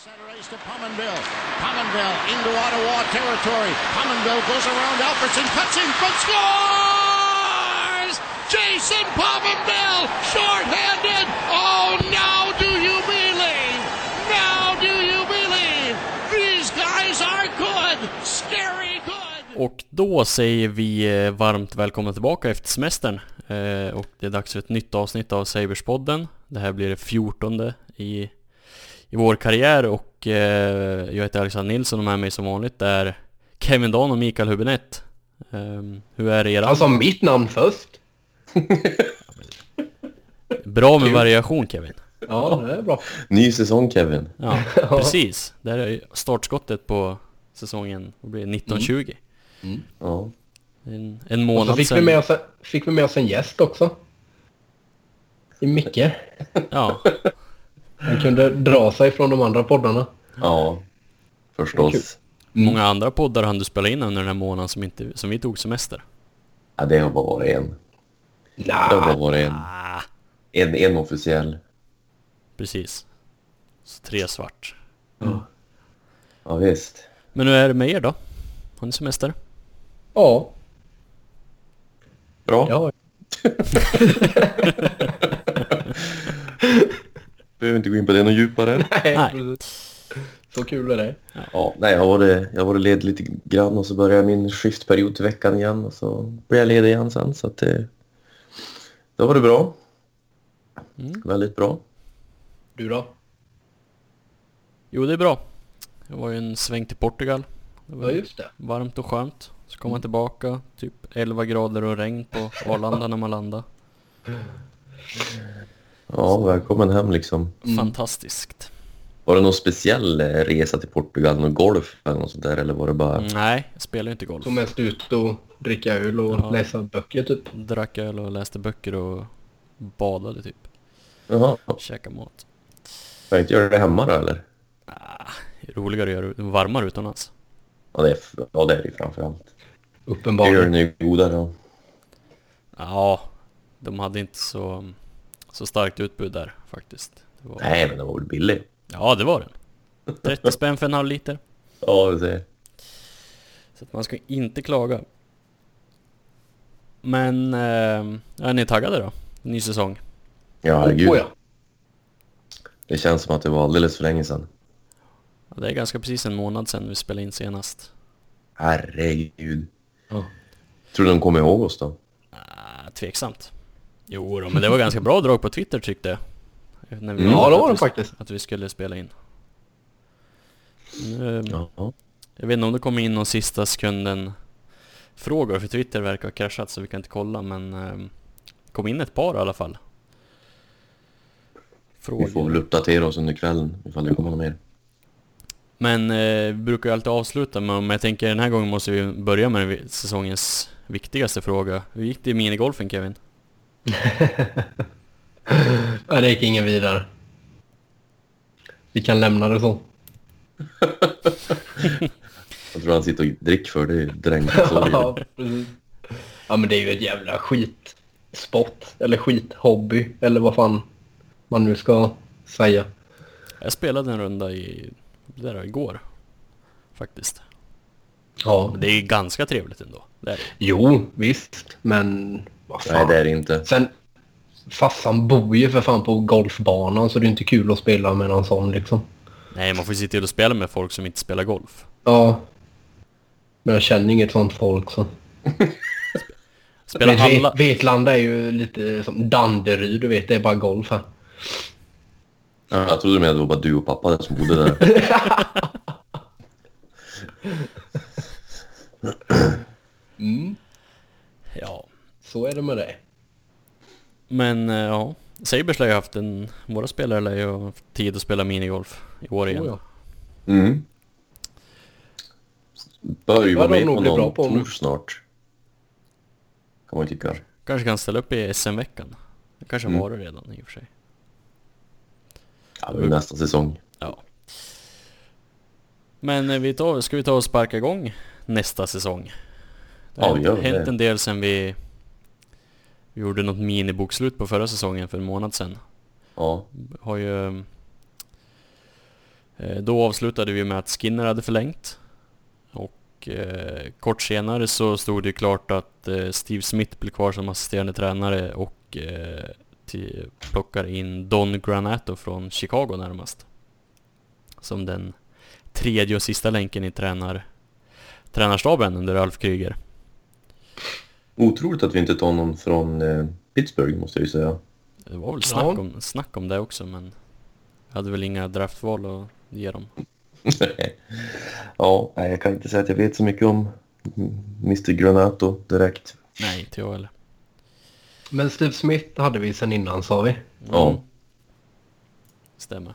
Center ice to Pominville. Pominville into Ottawa territory. Pominville goes around Albertson, cuts in front, scores! Jason Pominville, shorthanded. Oh, now do you believe? Now do you believe? These guys are good, scary good. Och då säger vi eh, varmt välkomna tillbaka efter semestern. Eh, och det är dags för ett nytt avsnitt av Saberspodden. Det här blir det fjortonde i, i vår karriär och eh, jag heter Alexander Nilsson och med mig som vanligt är Kevin Dan och Mikael Hubinett. Eh, hur är det era? Alltså mitt namn först. Bra med variation Kevin. Ja, det är bra. Ny säsong Kevin. Ja, precis. Det här är startskottet på säsongen, vad blir det, 1920. Ja. En, en Och så månad fick vi, sedan. med oss, fick vi med oss en gäst också. I Micke. Ja, Han kunde dra sig från de andra poddarna. Ja. Förstås. många andra poddar hann du spela in under den här månaden som, inte, som vi tog semester. Ja, det har bara varit en. Det har bara varit en. En, en officiell. precis. Så tre svart. Ja, visst. Men hur är det med er då? Har ni semester? ja. Bra. ja. Behöver inte gå in på det något djupare. Nej, Nej. Så kul är det. Ja, nej, jag varit, jag varit ledig lite grann och så börjar jag min skiftperiod till veckan igen och så blir jag ledig igen sen så att det... Det har varit bra. Väldigt bra. Du då? Jo, det är bra. Jag var ju en sväng till Portugal. Det var Ja, just det. varmt och skönt. Så kom man tillbaka, typ 11 grader och regn på Arlanda när man landade. Ja, välkommen hem liksom. Fantastiskt. Var det någon speciell eh, resa till Portugal? Någon golf eller något sånt där? Eller var det bara... Nej, jag spelar inte golf. Så mest ut och dricka öl och Ja. läsa böcker typ. Drack öl och läste böcker och badade typ. Jaha. Käka mat. Får jag inte göra det hemma då eller? Ah, det roligare att göra det varmare utomlands. Ja, det är, ja, det är det ju framför allt. Uppenbarligen. Ölen är ju godare. Ja. Ja, de hade inte så, så starkt utbud där faktiskt. Det var, Nej, men den var väl billig. Ja, det var den. 30 spänn för en halv liter. Ja, du ser. Så att man ska inte klaga. Men, eh, är ni taggade då? Ny säsong? Ja, herregud. Oh, ja. Det känns som att det var alldeles för länge sedan. Ja, det är ganska precis en månad sedan vi spelade in senast. Herregud. Ja. Tror du de kommer ihåg oss då? Ah, tveksamt. Jo då, men det var ganska bra drag på Twitter tyckte jag. När vi Mm. Ja, det att var vi- det faktiskt. Att vi skulle spela in. Nu, Ja. Jag vet inte om det kom in någon sista sekunden frågor för Twitter verkar ha kraschat så vi kan inte kolla men eh, kom in ett par i alla fall. Frågor. Vi får väl uppdatera oss under kvällen ifall det kommer något mer. Men eh, vi brukar ju alltid avsluta med, men jag tänker den här gången måste vi börja med säsongens viktigaste fråga. Hur gick det i minigolfen Kevin? Nej, det gick ingen vidare. Vi kan lämna det så. Jag tror han sitter och dricker för det är dränkt så. ja, precis. Ja, men det är ju ett jävla skitsport. Eller skithobby. Eller vad fan man nu ska säga. Jag spelade en runda i, där igår. Faktiskt. Ja. Det är ju ganska trevligt ändå. Det är det. Jo, visst. Men. Nej, det är det inte. Sen, farsan bor ju för fan på golfbanan så det är inte kul att spela med någon sån liksom. Nej, man får ju sitta till och spela med folk som inte spelar golf. Ja. Men jag känner inget sånt folk så. Spelar alla... Vet- Vetlanda är ju lite som Danderyd, du vet. Det är bara golf här. Ja, jag trodde du menade att det var bara du och pappa som bodde där. Mm. Ja. Så är det med det. Men eh, ja, Sabers lär ju haft en... Våra spelare lär ju ha haft tid att spela minigolf i år igen. Oh, ja. Mm. Bör ju vara med nog på någon på nu. tour snart. Kan man tycka. Kanske kan ställa upp i SM-veckan. Det kanske har Mm. varit redan i och för sig. Ja, det är nästa säsong. Ja. Men eh, vi tar, ska vi ta och sparka igång nästa säsong? Det har Ja, hänt det. en del sen vi, vi gjorde något minibokslut på förra säsongen för en månad sedan. Ja. Har ju Eh, Då avslutade vi med att Skinner hade förlängt. Och eh, kort senare så stod det ju klart att eh, Steve Smith blir kvar som assisterande tränare och eh, till, plockar in Don Granato från Chicago närmast. Som den tredje och sista länken i tränar, tränarstaben under Ralf Kryger. Otroligt att vi inte tar någon från eh, Pittsburgh måste jag ju säga. Det var väl Ja. snack, om, snack om det också men jag hade väl inga draftval att ge dem. ja, nej, jag kan inte säga att jag vet så mycket om Mr Granato direkt. Nej, inte jag heller. Men Steve Smith hade vi sen innan sa vi. Ja. Stämmer.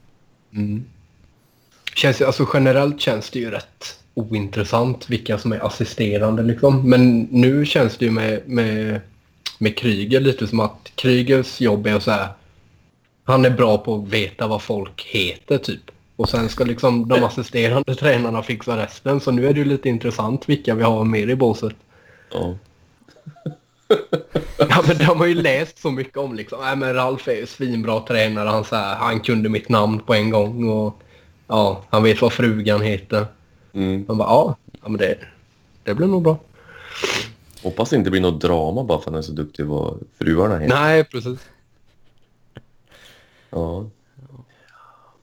Känns, ju- alltså generellt känns det ju rätt ointressant vilka som är assisterande liksom. Men nu känns det ju med, med, med Kryger lite som att Krygers jobb är att säga han är bra på att veta vad folk heter typ. Och sen ska liksom de assisterande tränarna fixa resten. Så nu är det ju lite intressant vilka vi har mer i båset. Ja. Ja men de har ju läst så mycket om liksom. Nej men Ralf är ju svinbra tränare. Han, så här, han kunde mitt namn på en gång. Och ja, han vet vad frugan heter. Mm. Man bara ja, ja men det, det blir nog bra. Hoppas det inte blir något drama bara för att han är så duktig vad fruarna heter. Nej precis. Ja.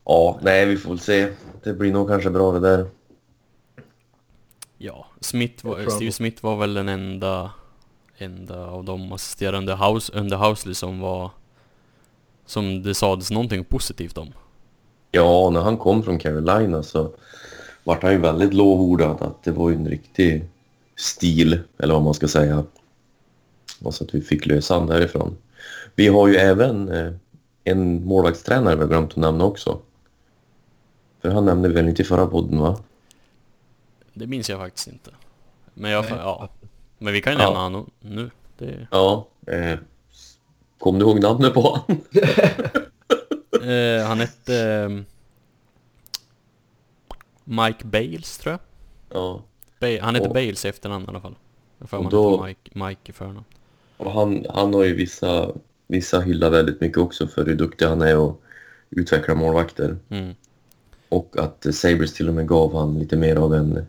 Ja, nej vi får väl se. Det blir nog kanske bra det där. Ja, Smith var, Steve Smith var väl den enda, enda av de assisterande house, under Housley som var som det sades någonting positivt om. Ja, när han kom från Carolina så vart han ju väldigt lovordad att det var ju en riktig stil, eller vad man ska säga. Och så att vi fick lösa han därifrån. Vi har ju även eh, en målvaktstränare vi har glömt att nämna också. För han nämnde väl inte i förra podden va? Det minns jag faktiskt inte. Men jag, ja. Men vi kan ju Ja. nämna honom nu. Det, Ja. Eh, kom du ihåg namnet på han? eh, han hette ehm, Mike Bales tror jag. Ja. Ba- han heter Och- Bales i efternamn i alla fall. Jag får Och då-. Mike, Mike i förnamn. Och han, han har ju vissa, vissa hyllar väldigt mycket också för hur duktig han är att utveckla målvakter. Mm. Och att Sabres till och med gav han lite mer av en,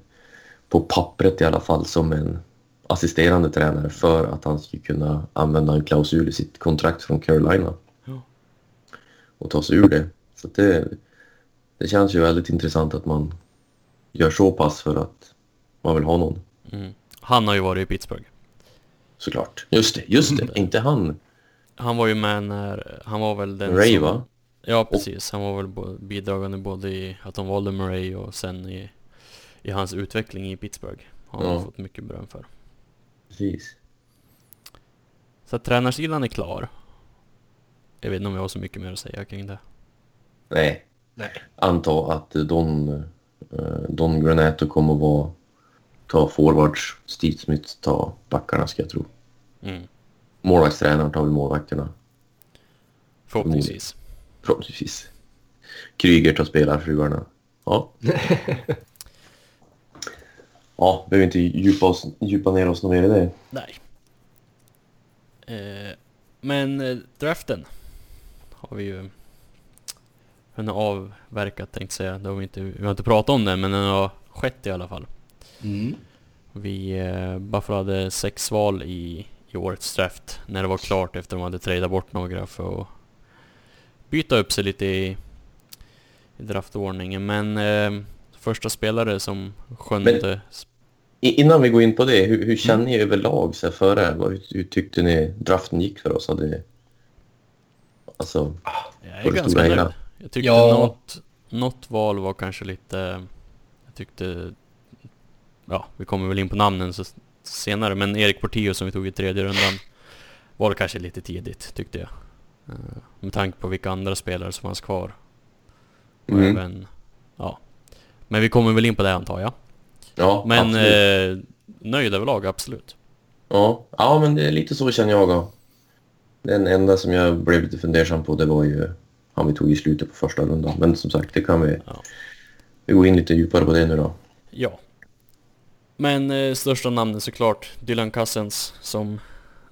på pappret i alla fall, som en assisterande tränare för att han skulle kunna använda en klausul i sitt kontrakt från Carolina. Ja. Och ta sig ur det. Så det, det känns ju väldigt intressant att man gör så pass för att man vill ha någon. Mm. Han har ju varit i Pittsburgh. Såklart. Just det, just det. Inte han. Han var ju med när, han var väl den Ray som, va? Ja precis, han var väl bidragande både i att de valde Murray och sen i, i hans utveckling i Pittsburgh. Har han Ja. fått mycket beröm för. Precis. Så att tränarsidan är klar. Jag vet inte om jag har så mycket mer att säga kring det. Nej, Nej. anta att Don, eh, Don Granato kommer att vara, ta forwards, Steve Smith ta backarna ska jag tro. Mm. Målvaktstränaren tar väl målvakterna, Förhoppningsvis. förhoppningsvis. Kryger tar spelarfruarna. Ja. ja, behöver inte djupa, oss, djupa ner oss något mer i det. Nej. Eh, men eh, draften har vi ju hunnit avverkat tänkte jag säga. Det har vi, inte, vi har inte pratat om det men den har skett i alla fall. Mm. Vi, eh, Buffalo hade sex val i, i årets draft när det var klart efter de hade tradat bort några för att byta upp sig lite i, i draftordningen. Men eh, första spelare som sjunde... I, innan vi går in på det, hur, hur känner ni överlag så här före? Hur, hur tyckte ni draften gick för oss? Hade, alltså, Jag är ganska nöjd. Jag tyckte Ja. något, något val var kanske lite... Jag tyckte... Ja, vi kommer väl in på namnen så senare, men Erik Portillo som vi tog i tredje rundan var det kanske lite tidigt, tyckte jag. Eh, Med tanke på vilka andra spelare som fanns kvar. Och Mm. även... Ja. Men vi kommer väl in på det antar jag. ja, Men absolut. eh, nöjd överlag, absolut. Ja, ja, men det är lite så känner jag. Den enda som jag blev lite fundersam på det var ju han vi tog i slutet på första rundan. Men som sagt, det kan vi... Ja. Vi går in lite djupare på det nu då. Ja. Men eh, största namnet såklart Dylan Cousins som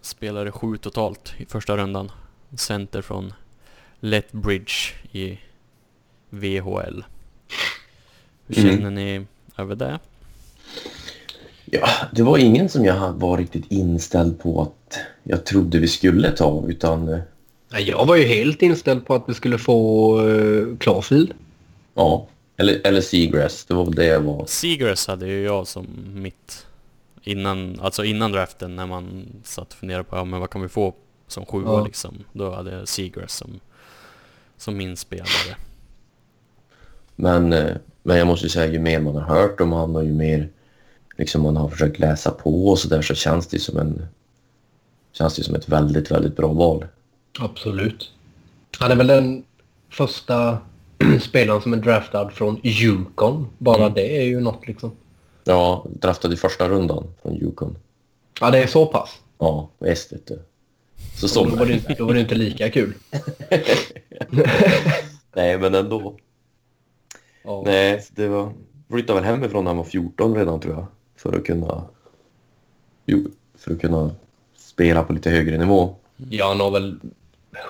spelade sju totalt i första rundan. Center från Lethbridge i VHL. Hur Mm. känner ni över det? Ja, det var ingen som jag var riktigt inställd på att jag trodde vi skulle ta, utan eh, Jag var ju helt inställd på att vi skulle få uh, Klarfield. ja, eller, eller Seagrass, det var väl det jag var. Seagrass hade ju jag som mitt innan, alltså innan draften när man satt och funderade på ja, men vad kan vi få som sjua Ja. liksom. Då hade jag Seagrass som, som min spelare. Men, eh, men jag måste ju säga, ju mer man har hört om han och ju mer liksom man har försökt läsa på och så där så känns det ju som en känns det som ett väldigt, väldigt bra val. Absolut. Han är väl den första spelaren som är draftad från Yukon. Bara Mm. det är ju något liksom. Ja, draftade i första rundan från Yukon. Ja, det är så pass. Ja, visst vet du. Så Då var, det, inte- då var det inte lika kul. Nej, men ändå. Ja. Nej, det var... Flyttade väl hemifrån när han var 14 redan tror jag. För att kunna... Jo, för att kunna spela på lite högre nivå. Ja, han har väl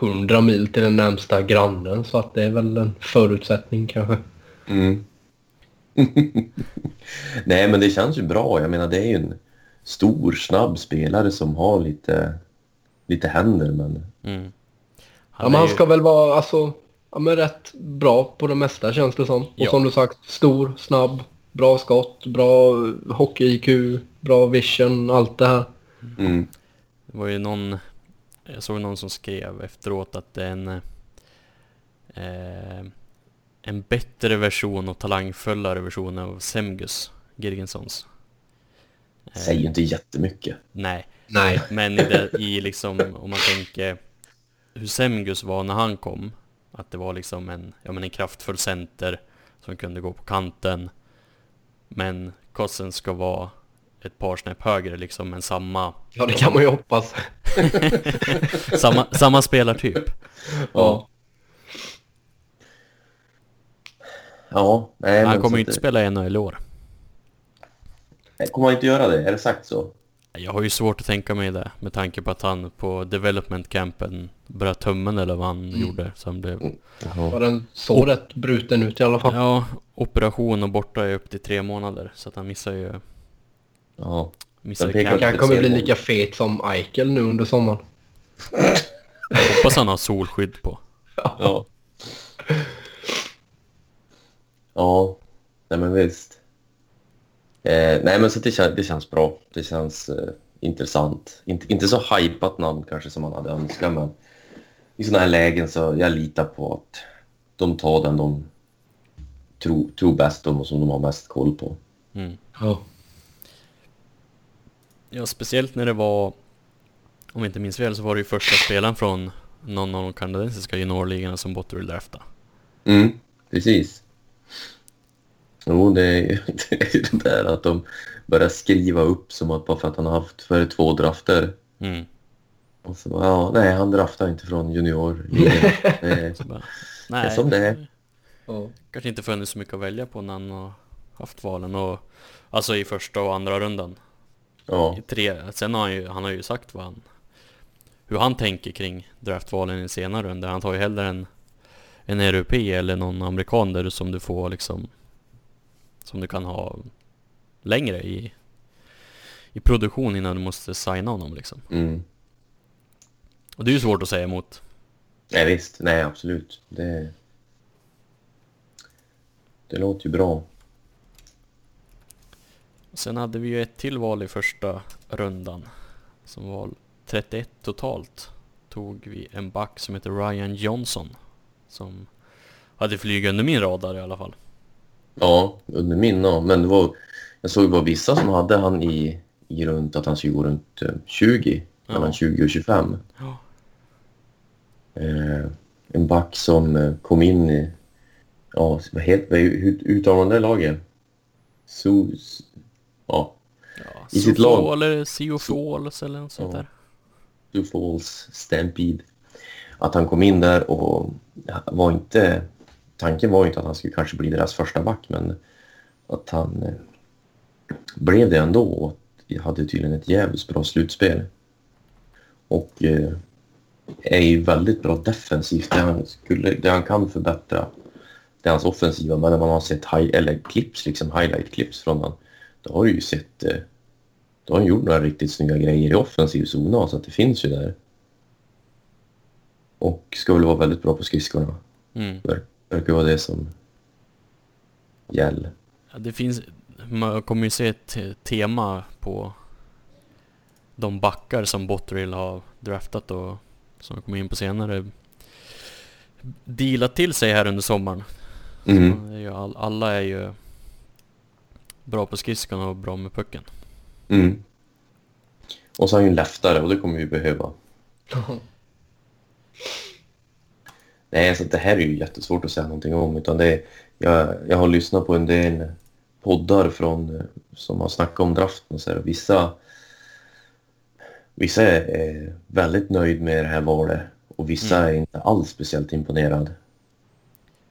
100 mil till den närmsta grannen så att det är väl en förutsättning kanske. Mm. Nej, men det känns ju bra. Jag menar, det är ju en stor, snabb spelare som har lite, lite händer, men... Mm. Ja, men han ju- ska väl vara alltså, ja, men rätt bra på det mesta känns det som. Och Ja. som du sagt, stor, snabb, bra skott, bra hockey-IQ, bra vision, allt det här. Mm. Det var ju någon, jag såg någon som skrev efteråt att det är en, eh, en bättre version och talangfullare version av Semgus Girgensons. Eh, Säger ju inte jättemycket. Nej, Nej. men i, det, i liksom, om man tänker hur Semgus var när han kom, att det var liksom en, ja men en kraftfull center som kunde gå på kanten, men Kossen ska vara ett par snäpp högre liksom, men samma, Ja, det kan man ju hoppas. samma, samma spelartyp. Ja. Ja, nej, Han kommer ju att inte det- spela i NHL i år. Kommer han inte göra det? Är det sagt så? Jag har ju svårt att tänka mig det med tanke på att han på development campen bröt tummen eller vad han gjorde. Så han blev Jaha. Var den så rätt bruten ut i alla fall. ja, operation och borta i upp till tre månader. Så att han missar ju Ja. Missar camp. Han kommer bli lika fet som Eichel nu under sommaren. Hoppas han har solskydd på. Ja. Ja, nej men visst. Eh, nej men så det, kän, det känns bra. Det känns eh, intressant. Inte, inte så hypat namn kanske som man hade önskat men i sådana här lägen så jag litar på att de tar den de tror, tror bäst om och som de har mest koll på. Mm. Ja. Ja, speciellt när det var, om jag inte minns fel, så var det ju första spelaren från någon av de kanadensiska juniorligorna som Botter vill drafta. Mm, precis. Jo, det är, det är ju det där att de börjar skriva upp som att bara för att han har haft för två drafter Mm. Och så bara, ja, nej, han draftar inte från. Det Så bara, det är nej, som det är. Ja. kanske inte funnits så mycket att välja på när han har haft valen och Alltså i första och andra rundan. Ja, I tre, sen har han ju, han har ju sagt vad han Hur han tänker kring draftvalen i senare rundor. Han tar ju hellre en En europé eller någon amerikan där som du får liksom Som du kan ha längre i I produktion innan du måste signa honom liksom. mm. Och det är ju svårt att säga emot. Nej, visst. Nej, absolut. Det, det låter ju bra. Sen hade vi ju ett till val i första rundan. Som var 31 totalt. Tog vi en back som heter Ryan Johnson. Som hade flugit under min radar i alla fall. Ja, under min ja. Men det var, jag såg bara vissa som hade han i, i runt att han skulle gå runt eh, 20. Ja. Mellan 20 och 25. Ja. Eh, en back som eh, kom in i... Ja, vad heter hur uttalar man det laget? Sus... Ja, Ja, I sitt lag. eller Sea of Falls eller något sånt där. Sioux Falls Stampede. Att han kom in där och var inte... Tanken var inte att han skulle kanske bli deras första back, men att han eh, blev det ändå och hade tydligen ett jävligt bra slutspel. Och eh, är ju väldigt bra defensivt. Det han, skulle, det han kan förbättra det är hans offensiva, men när man har sett high, eller clips, liksom highlight-clips från honom, då har du ju sett... Eh, då har han gjort några riktigt snygga grejer i offensiv zon så att det finns ju där. Och ska väl vara väldigt bra på skridskorna. Mm. Ver- Verkar vara det som gäller. Ja, det finns, man kommer ju se ett te- tema på de backar som Botterill har draftat och som vi kommer in på senare dealat till sig här under sommaren. Mm. Är all, alla är ju bra på skridskorna och bra med pucken. Mm. Och så har han ju en leftare och det kommer vi behöva. Nej, så det här är ju jättesvårt att säga någonting om. Utan det är, jag, jag har lyssnat på en del poddar från, eh, som har snackat om draften och så här. och Vissa, vissa är, väldigt nöjd med det här valet och vissa Mm. är inte alls speciellt imponerad.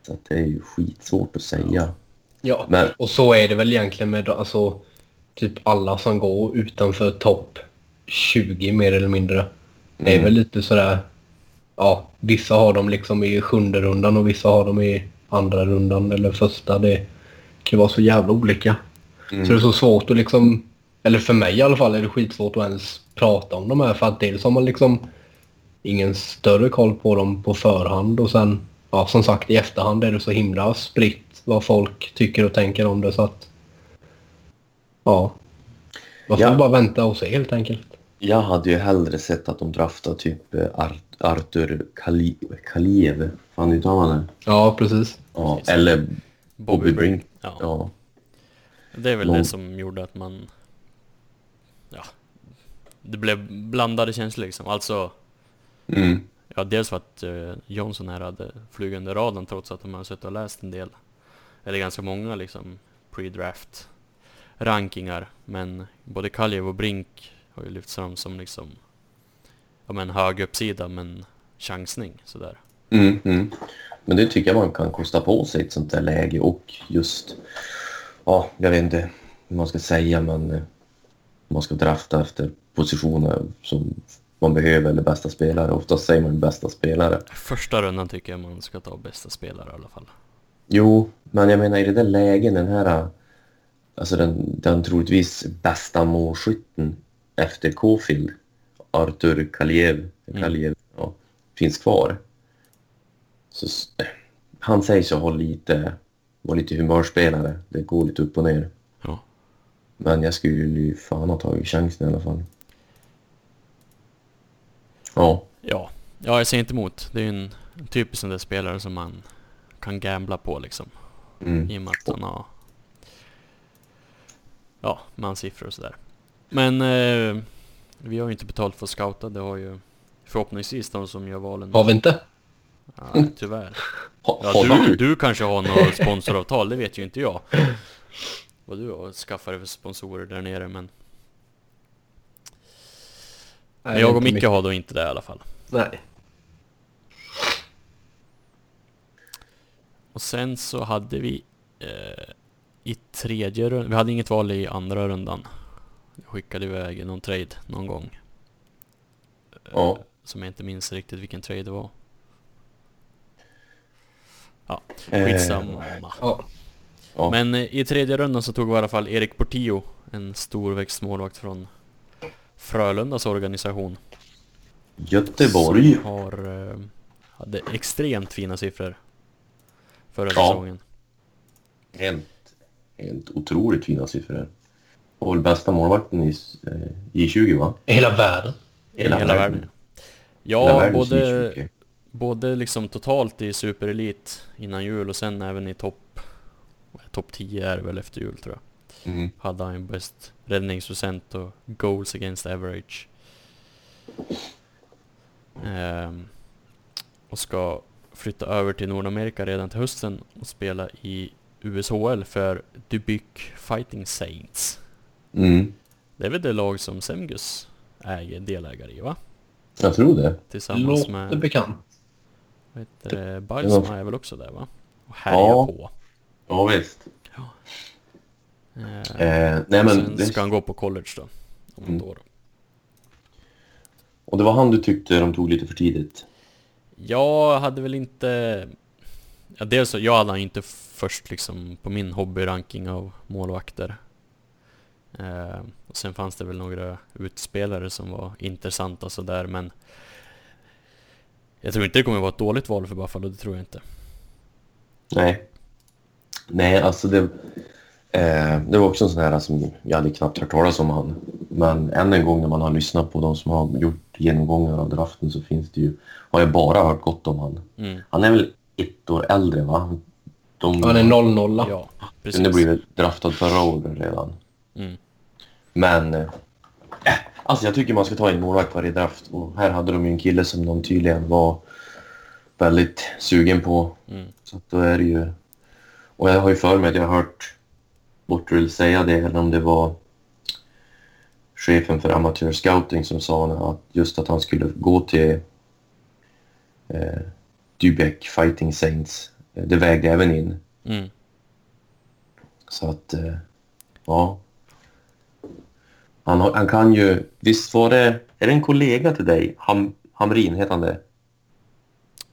Så att det är ju skitsvårt att säga. Ja, Men och så är det väl egentligen med alltså, typ alla som går utanför topp 20 mer eller mindre. Det är Mm. väl lite sådär, ja, vissa har dem liksom i sjunde rundan och vissa har dem i andra rundan eller första. Det kan vara så jävla olika. Mm. Så det är så svårt att liksom, eller för mig i alla fall är det skitsvårt att ens prata om de här för att dels har man liksom ingen större koll på dem på förhand och sen, ja som sagt i efterhand är det så himla spritt vad folk tycker och tänker om det så att ja. Man får Ja. bara vänta och se helt enkelt. Jag hade ju hellre sett att de draftade typ eh, Ar- Artur Kali Kaliev. Fan uttalar man det? Ja, precis. Ja, Precis. eller Bobby Brink. Ja. Ja. Det är väl Någon- det som gjorde att man... Ja. Det blev blandade känslor liksom. Alltså, Mm. ja dels för att uh, Johnson här hade flugit under radarn trots att de har suttit och läst en del. Eller ganska många liksom pre-draft rankingar. Men både Kaljev och Brink har ju lyfts fram som liksom... Ja men hög uppsida men chansning sådär. Mm, mm. Men det tycker jag man kan kosta på sig i ett sånt där läge och just... Ja, jag vet inte hur man ska säga men eh, man ska drafta efter positioner som man behöver eller bästa spelare. Oftast säger man bästa spelare. Första rundan tycker jag man ska ta bästa spelare i alla fall. Jo, men jag menar i det där läget den här... Alltså den, den troligtvis bästa målskytten efter Kåfield, Artur Kaliev, Mm. Kaliev ja, finns kvar. Så, han sägs ju ha lite, vara lite humörspelare. Det går lite upp och ner. Ja. Men jag skulle ju fan ha tagit chansen i alla fall. Ja. Ja, ja jag säger inte emot. Det är ju en, en typisk sån där spelare som man kan gambla på liksom. Mm. I och med att han har... Ja, med hans siffror och sådär. Men eh, vi har ju inte betalt för att scouta. Det har ju förhoppningsvis de som gör valen. Har vi inte? Ja, tyvärr. Ha, Ja, du, du kanske har något sponsoravtal, det vet ju inte jag. Vad du har skaffat för sponsorer där nere men... Nej, jag och Micke mycket. har då inte det i alla fall. Nej. Och sen så hade vi eh, i tredje rundan, vi hade inget val i andra rundan. Jag skickade iväg någon trade någon gång. Eh, Ja. Som jag inte minns riktigt vilken trade det var. Eh, Skitsamma. Ja. ja. Men eh, i tredje rundan så tog vi i alla fall Erik Portillo, en storväxt målvakt från Frölundas organisation. Göteborg. Som har, eh, hade extremt fina siffror förra Ja. säsongen. Helt, helt otroligt fina siffror. Och väl bästa målvakten i eh, J20 va? I hela världen. I hela, världen. Hela Ja, världens både, J20. både liksom totalt i superelit innan jul och sen även i topp Topp 10 är det väl efter jul tror jag. Mm. Hade han bäst räddningsprocent och goals against average. Ehm, och ska flytta över till Nordamerika redan till hösten och spela i USHL för Dubuque Fighting Saints. Mm. Det är väl det lag som Semgus äger delägare i va? Jag tror det. Tillsammans Låter med, bekant. vad heter det, Balsma är väl också där va? Och härjar Ja. på. Ja visst. Ehm, Eh, nej och men sen det, ska han gå på college då. Om Mm. ett år. och det var han du tyckte de tog lite för tidigt? Jag hade väl inte... ja, dels så, jag hade han inte först liksom på min hobbyranking av målvakter. Eh, och sen fanns det väl några utspelare som var intressanta sådär men jag tror inte det kommer vara ett dåligt val för Buffalo, det tror jag inte. Nej. Nej, alltså det... Eh, det var också en sån här som jag hade knappt hört talas om han. Men än en gång när man har lyssnat på de som har gjort genomgångar av draften så finns det ju... Har jag bara hört gott om han. Mm. Han är väl ett år äldre va? De, Han är 0-0. Ja, kunde precis. blivit draftad förra året redan. Mm. Men... Eh, alltså jag tycker man ska ta en målvakt varje draft. Och här hade de ju en kille som de tydligen var väldigt sugen på. Mm. Så då är det ju... Och jag har ju för mig att jag har hört Bortrill säga det, eller om det var chefen för amatörscouting som sa att just att han skulle gå till eh, Dubeck Fighting Saints. Eh, Det vägde även in. Mm. Så att, eh, ja. Han, har- han kan ju... Visst var det... Är det en kollega till dig? Ham, Hamrin heter han det?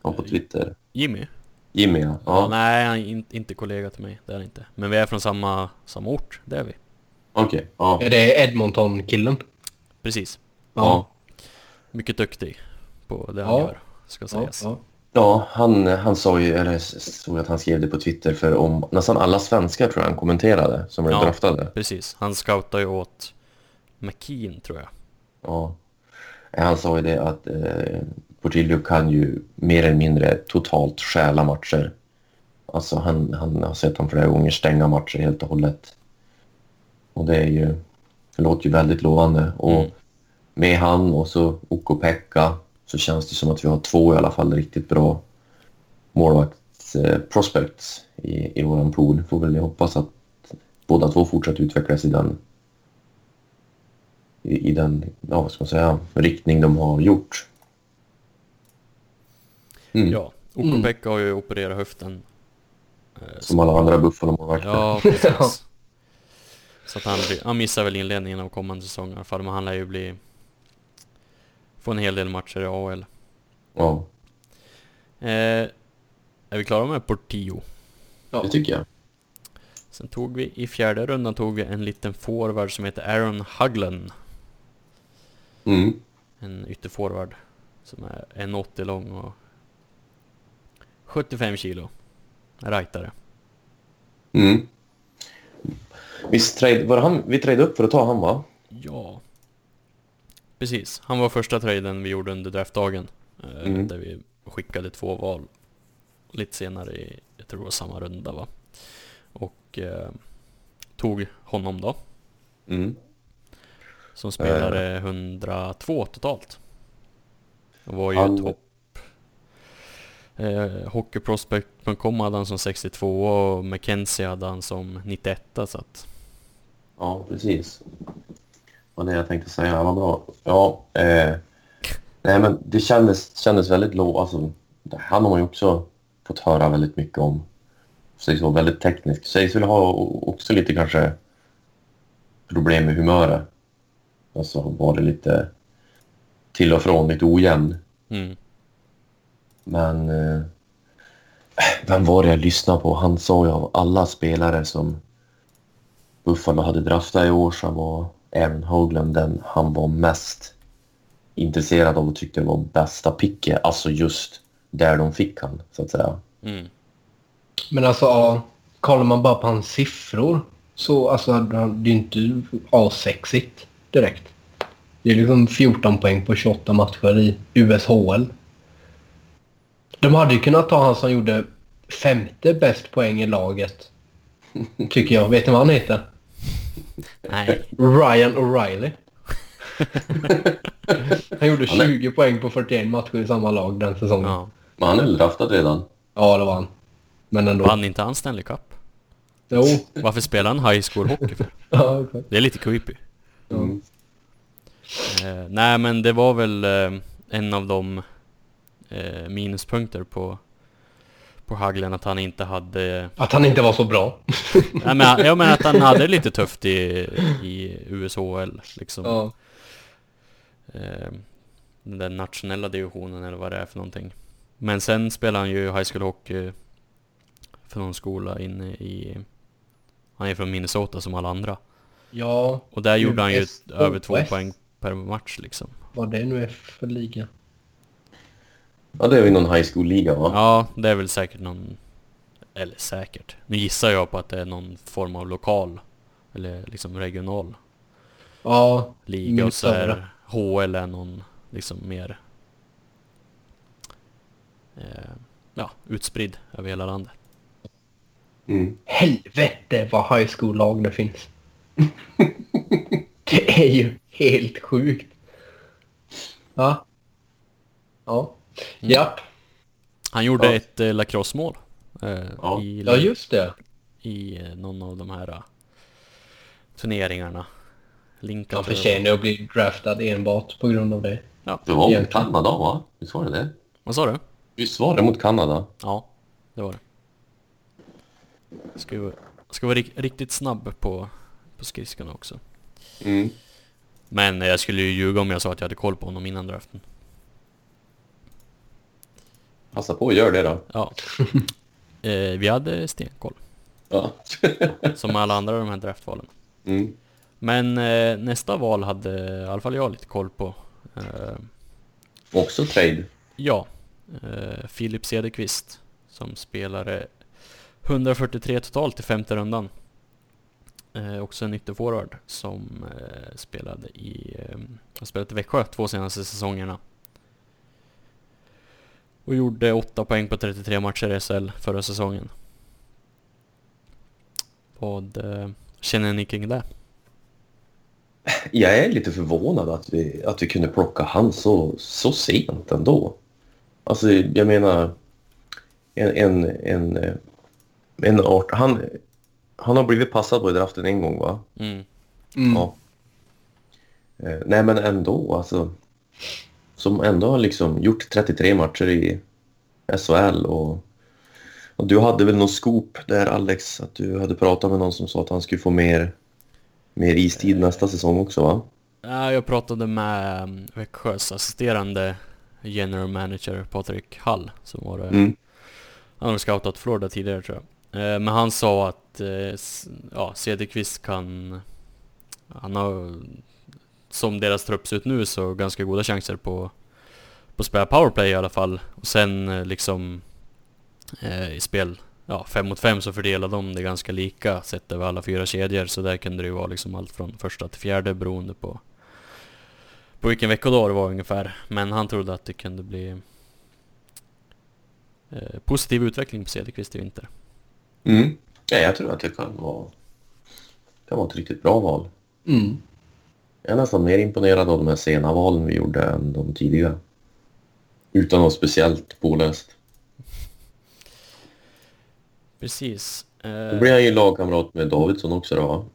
Han på Twitter. Jimmy? Jimmy, ja. Ja. nej, han är in, inte kollega till mig, det är han inte. Men vi är från samma, samma ort, det är vi. Okej, ja. Är det Edmonton-killen? Precis. ja. Mycket duktig på det han Ja. gör, ska Ja, sägas. ja. Ja, han, han sa ju, eller såg att han skrev det på Twitter för om nästan alla svenskar tror jag han kommenterade som blev Ja. draftade. Precis. Han scoutar ju åt McKean, tror jag. Ja. Han sa ju det att eh, Portillo kan ju mer eller mindre totalt stjäla matcher. Alltså han, han har sett honom flera gånger stänga matcher helt och hållet. Och det är ju, det låter ju väldigt lovande. Och Mm. med han och så Okko-Pekka så känns det som att vi har två i alla fall riktigt bra målvakts eh, i, i våran pool. Får väl hoppas att båda två fortsätter utvecklas i den i, i den, ja vad ska man säga, riktning de har gjort. Mm. Ja, Okko-Pekka har ju opererat höften. Eh, Som alla andra Buffalo-målvakter. Ja, precis. Så att han, han missar väl inledningen av kommande säsong i alla fall, men han lär ju bli... Få en hel del matcher i AHL. Ja, Eh, är vi klara med Portillo? det tycker jag. Sen tog vi i fjärde rundan tog vi en liten forward som heter Aaron Huglen. Mm. En ytterforward som är 1,80 lång och 75 kilo. Rightare. Mm. Visst trade, var han, vi trade upp för att ta han va? Ja. Precis. Han var första traden vi gjorde under draftdagen. eh, Mm. Där vi skickade två val. Lite senare i, jag tror det var samma runda va. Och eh, tog honom då. Mm. Som spelade 102 totalt. Det var ju Han- topp. Eh, Hockeyprospect.com hade han som 62 och Mackenzie hade han som 91 så att... Ja, precis. Vad det jag tänkte säga, vad bra. Ja, eh, nej men det kändes, kändes väldigt lågt. Alltså, han har man ju också fått höra väldigt mycket om. Sägs vara väldigt teknisk. Sägs väl ha också lite kanske problem med humöret. Alltså var det lite till och från, lite ojämn. Mm. Men eh, vem var det jag lyssnade på? Han sa ju av alla spelare som Buffalo hade draftat i år så var Aaron Hoagland den han var mest intresserad av och tyckte det var bästa picket. Alltså just där de fick han, så att säga. Mm. Men alltså, ja, kollar man bara på hans siffror så alltså, det är ju inte asexigt direkt. Det är liksom 14 poäng på 28 matcher i USHL. De hade ju kunnat ta han som gjorde femte bäst poäng i laget. Tycker jag. Vet ni vad han heter? Nej. Ryan O'Reilly. han gjorde Han är- 20 poäng på 41 matcher i samma lag den säsongen. Ja, Ja. Men han draftad redan? det var han. Men ändå. Vann inte han Stanley Cup? Jo. Varför spelar han high school hockey för? Ja, exakt. Det är lite creepy. Mm. Eh, nej men det var väl eh, en av de eh, minuspunkter på, på Haglen att han inte hade... Att han inte var så bra. nej men, ja, men att han hade det lite tufft i, i USHL liksom. Ja. Eh, den nationella divisionen eller vad det är för någonting. Men sen spelade han ju high school hockey för någon skola inne i... Han är från Minnesota som alla andra. Ja, Och där gjorde han ju över två poäng per match liksom. vad det nu är för liga. Ja, det är ju någon high school-liga va? Ja, det är väl säkert någon... Eller säkert. Nu gissar jag på att det är någon form av lokal. Eller liksom regional Ja, liga och så är HL är någon liksom mer... Eh, ja, utspridd över hela landet. Mm. helvete vad high school-lag det finns. det är ju helt sjukt. Ja. Ja. Mm. Japp. Han gjorde Ja. ett eh, lacrosse-mål. Eh, Ja. i, Ja, just det. I eh, någon av de här eh, turneringarna. Linkan Han förtjänar att bli draftad enbart på grund av det. Ja. Det var mot. Kanada va? Visst var det det? Vad sa du? Visst var det mot Kanada? Ja, det var det. Ska vara, ska vara rik- riktigt snabb på, på skridskorna också. Mm. Men eh, jag skulle ju ljuga om jag sa att jag hade koll på honom innan draften. Passa på och gör det då. Ja. eh, vi hade stenkoll. Ja. Som alla andra de här draftvalen. Mm. Men eh, nästa val hade i alla fall jag lite koll på. Eh, Också trade. ja, eh, Filip Cederqvist som spelare 143 totalt i femte rundan. Eh, också en ytterforward som eh, spelade i, eh, har spelat i Växjö två senaste säsongerna. Och gjorde 8 poäng på 33 matcher i SHL förra säsongen. Vad eh, känner ni kring det? Jag är lite förvånad att vi, att vi kunde plocka han så, så sent ändå. Alltså, jag menar... En, en, en, eh, en art... Han, han har blivit passad på i draften en gång, va? Mm. Mm. Ja. Eh, nej, men ändå, alltså. Som ändå har liksom gjort 33 matcher i SHL och, och du hade väl någon scoop där, Alex, att du hade pratat med någon som sa att han skulle få mer, mer istid nästa säsong också, va? Ja, jag pratade med um, Växjös assisterande general manager Patrik Hall som var det. Mm. Han har scoutat Florida tidigare tror jag. Eh, men han sa att eh, ja, Cederqvist kan... Han har som deras trupp ser ut nu så ganska goda chanser på på att spela powerplay i alla fall. Och sen eh, liksom eh, i spel ja, fem mot fem så fördelar de det ganska lika sett över alla fyra kedjor. Så där kunde det ju vara liksom allt från första till fjärde beroende på på vilken veckodag det var ungefär. Men han trodde att det kunde bli eh, positiv utveckling på Cederqvist i vinter. Mm. Ja, jag tror att det kan vara, kan vara ett riktigt bra val. Mm. Jag är nästan mer imponerad av de här sena valen vi gjorde än de tidiga. Utan något speciellt påläst. Precis. Då Eh, blir han ju lagkamrat med Davidsson också då, va?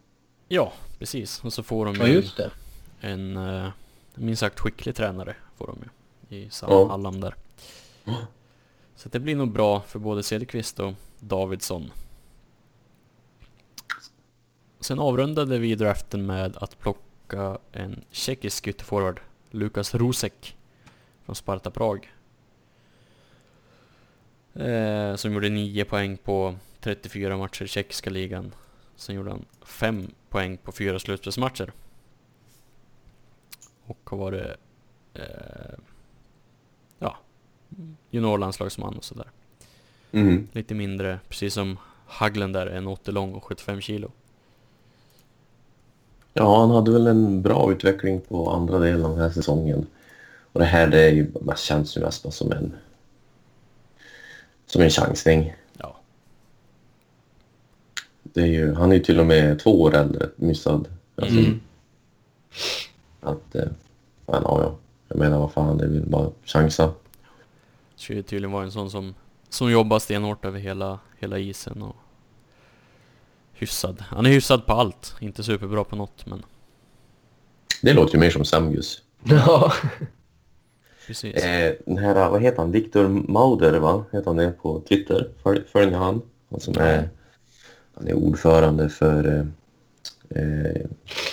ja, precis. Och så får de Ja, ju just det. en eh, minst sagt skicklig tränare får de ju i samma Ja. Hallam där. Så det blir nog bra för både Cederqvist och Davidsson. Sen avrundade vi draften med att plocka en tjeckisk ytterforward, Lukas Rusek från Sparta Prag. Eh, som gjorde 9 poäng på 34 matcher i tjeckiska ligan. Sen gjorde han 5 poäng på 4 slutspelsmatcher. Och har varit eh, ja, juniorlandslagsman och sådär. Mm. Lite mindre, precis som Haglen där, en 80 lång och 75 kilo. Ja, han hade väl en bra utveckling på andra delen av den här säsongen. Och det här det är ju, man känns ju mest som en som en chansning. Ja, Det är ju, han är ju till och med två år äldre, missad. Alltså, Mm. att, eh, men, ja, ja, jag menar vad fan, det väl bara chansa. ska ju tydligen vara en sån som, som jobbar stenhårt över hela, hela isen och hyfsad. Han är hyfsad på allt, inte superbra på något men Det låter ju mer som Samgus. Ja. precis. Eh, den här, vad heter han? Viktor Mauder, va? Heter han det på Twitter? Följ- Följer han? Han som är, han är ordförande för eh, eh,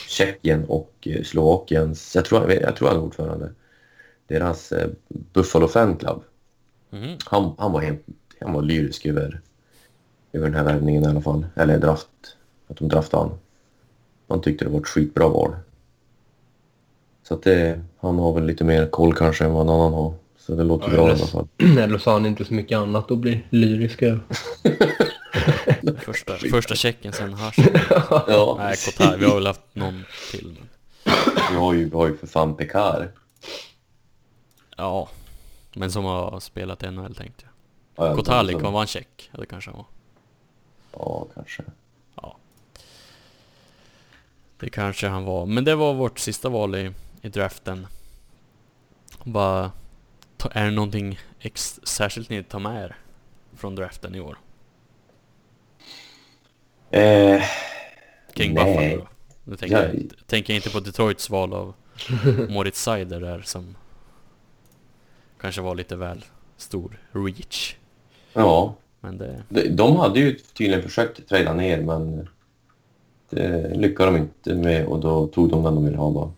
Tjeckien och eh, Slovakiens, jag tror, jag tror han är ordförande, deras eh, Buffalo Fan Club. Mhm. Han, han, var helt, han var lyrisk över, över den här värvningen i alla fall. Eller draft, att de draftade han. Han tyckte det var ett skitbra val. Så att det, han har väl lite mer koll kanske än vad någon annan har. Så det låter Ja, bra i eller- alla fall. Eller så har han inte så mycket annat att bli lyrisk över. Första, första checken sen Hash. Ja, Nej, Kotar, vi har väl haft någon till. Vi har ju, vi har ju för fan Pekar. Ja, men som har spelat i NHL tänkte jag. Ja, Kotalik, så. var han check? Det kanske han var. Ja, kanske. Ja. Det kanske han var. Men det var vårt sista val i, i draften. Ta- Är det någonting ex, särskilt ni tar med er från draften i år? Eh, Kring Nej. Buffalo? Nu tänker, jag, Jag- inte- tänker jag inte på Detroits val av Moritz Seider där som kanske var lite väl stor reach. ja, Men det... de, de hade ju tydligen försökt träda ner men det lyckades de inte med och då tog de den de ville ha bara.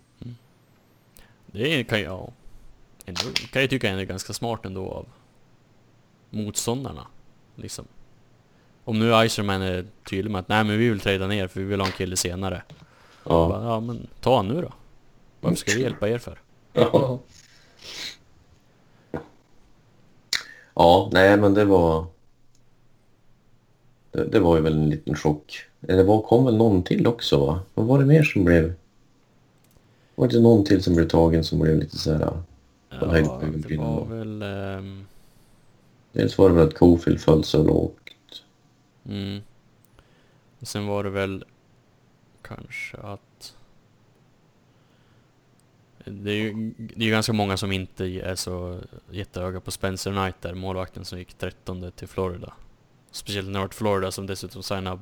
Det kan jag... Ändå, kan jag tycka är ganska smart ändå av motståndarna. Liksom. Om nu Iserman är tydlig med att nej men vi vill träda ner för vi vill ha en kille senare. Ja. Bara, ja men ta han nu då. Varför ska vi hjälpa er för? Ja. ja, nej men det var... Det, det var ju väl en liten chock. Eller var, kom väl någon till också va? Vad var det mer som blev... Var det någon till som blev tagen som blev lite så här... Höjd Ja, det var väl... ehm, Dels var det väl att Cofield föll så lågt. mm. Och sen var det väl kanske att... Det är ju det är ganska många som inte är så jättehöga på Spencer Knight där, målvakten som gick 13 till Florida. Speciellt det var Florida som dessutom signade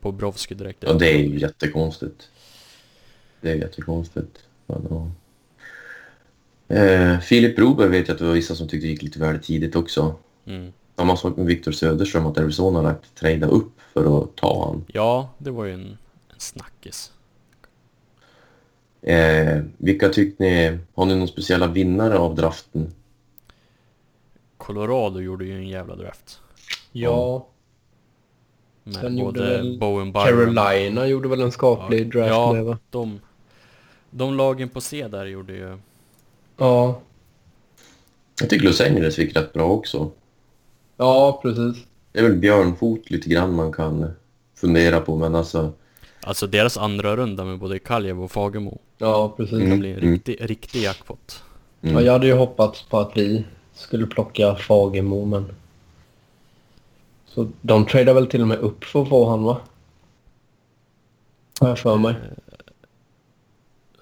Bobrovski direkt Ja, det är ju jättekonstigt. Det är jättekonstigt. Ja. eh, Filip Broberg vet jag att det var vissa som tyckte gick lite väl tidigt också. Mm. Samma sak med Victor Söderström, att Arizona lagt trada upp för att ta han. Ja, det var ju en, en snackis. Eh, vilka tyckte ni, har ni någon speciella vinnare av draften? Colorado gjorde ju en jävla draft. Ja, Med Sen gjorde både väl Bowen. Carolina gjorde väl en skaplig Ja, draft ja. med va? De, de lagen på C där gjorde ju... Ja, Jag tycker Los Angeles fick rätt bra också. ja precis. Det är väl björnfot lite grann man kan fundera på, men alltså... Alltså deras andra runda med både Kaljev och Fagemo. Ja, precis. Det Mm. kan bli en riktig, riktig jackpot. Mm. Ja, jag hade ju hoppats på att vi skulle plocka Fagemo, men... Så de tradar väl till och med upp för att få han, va? Har jag för mig.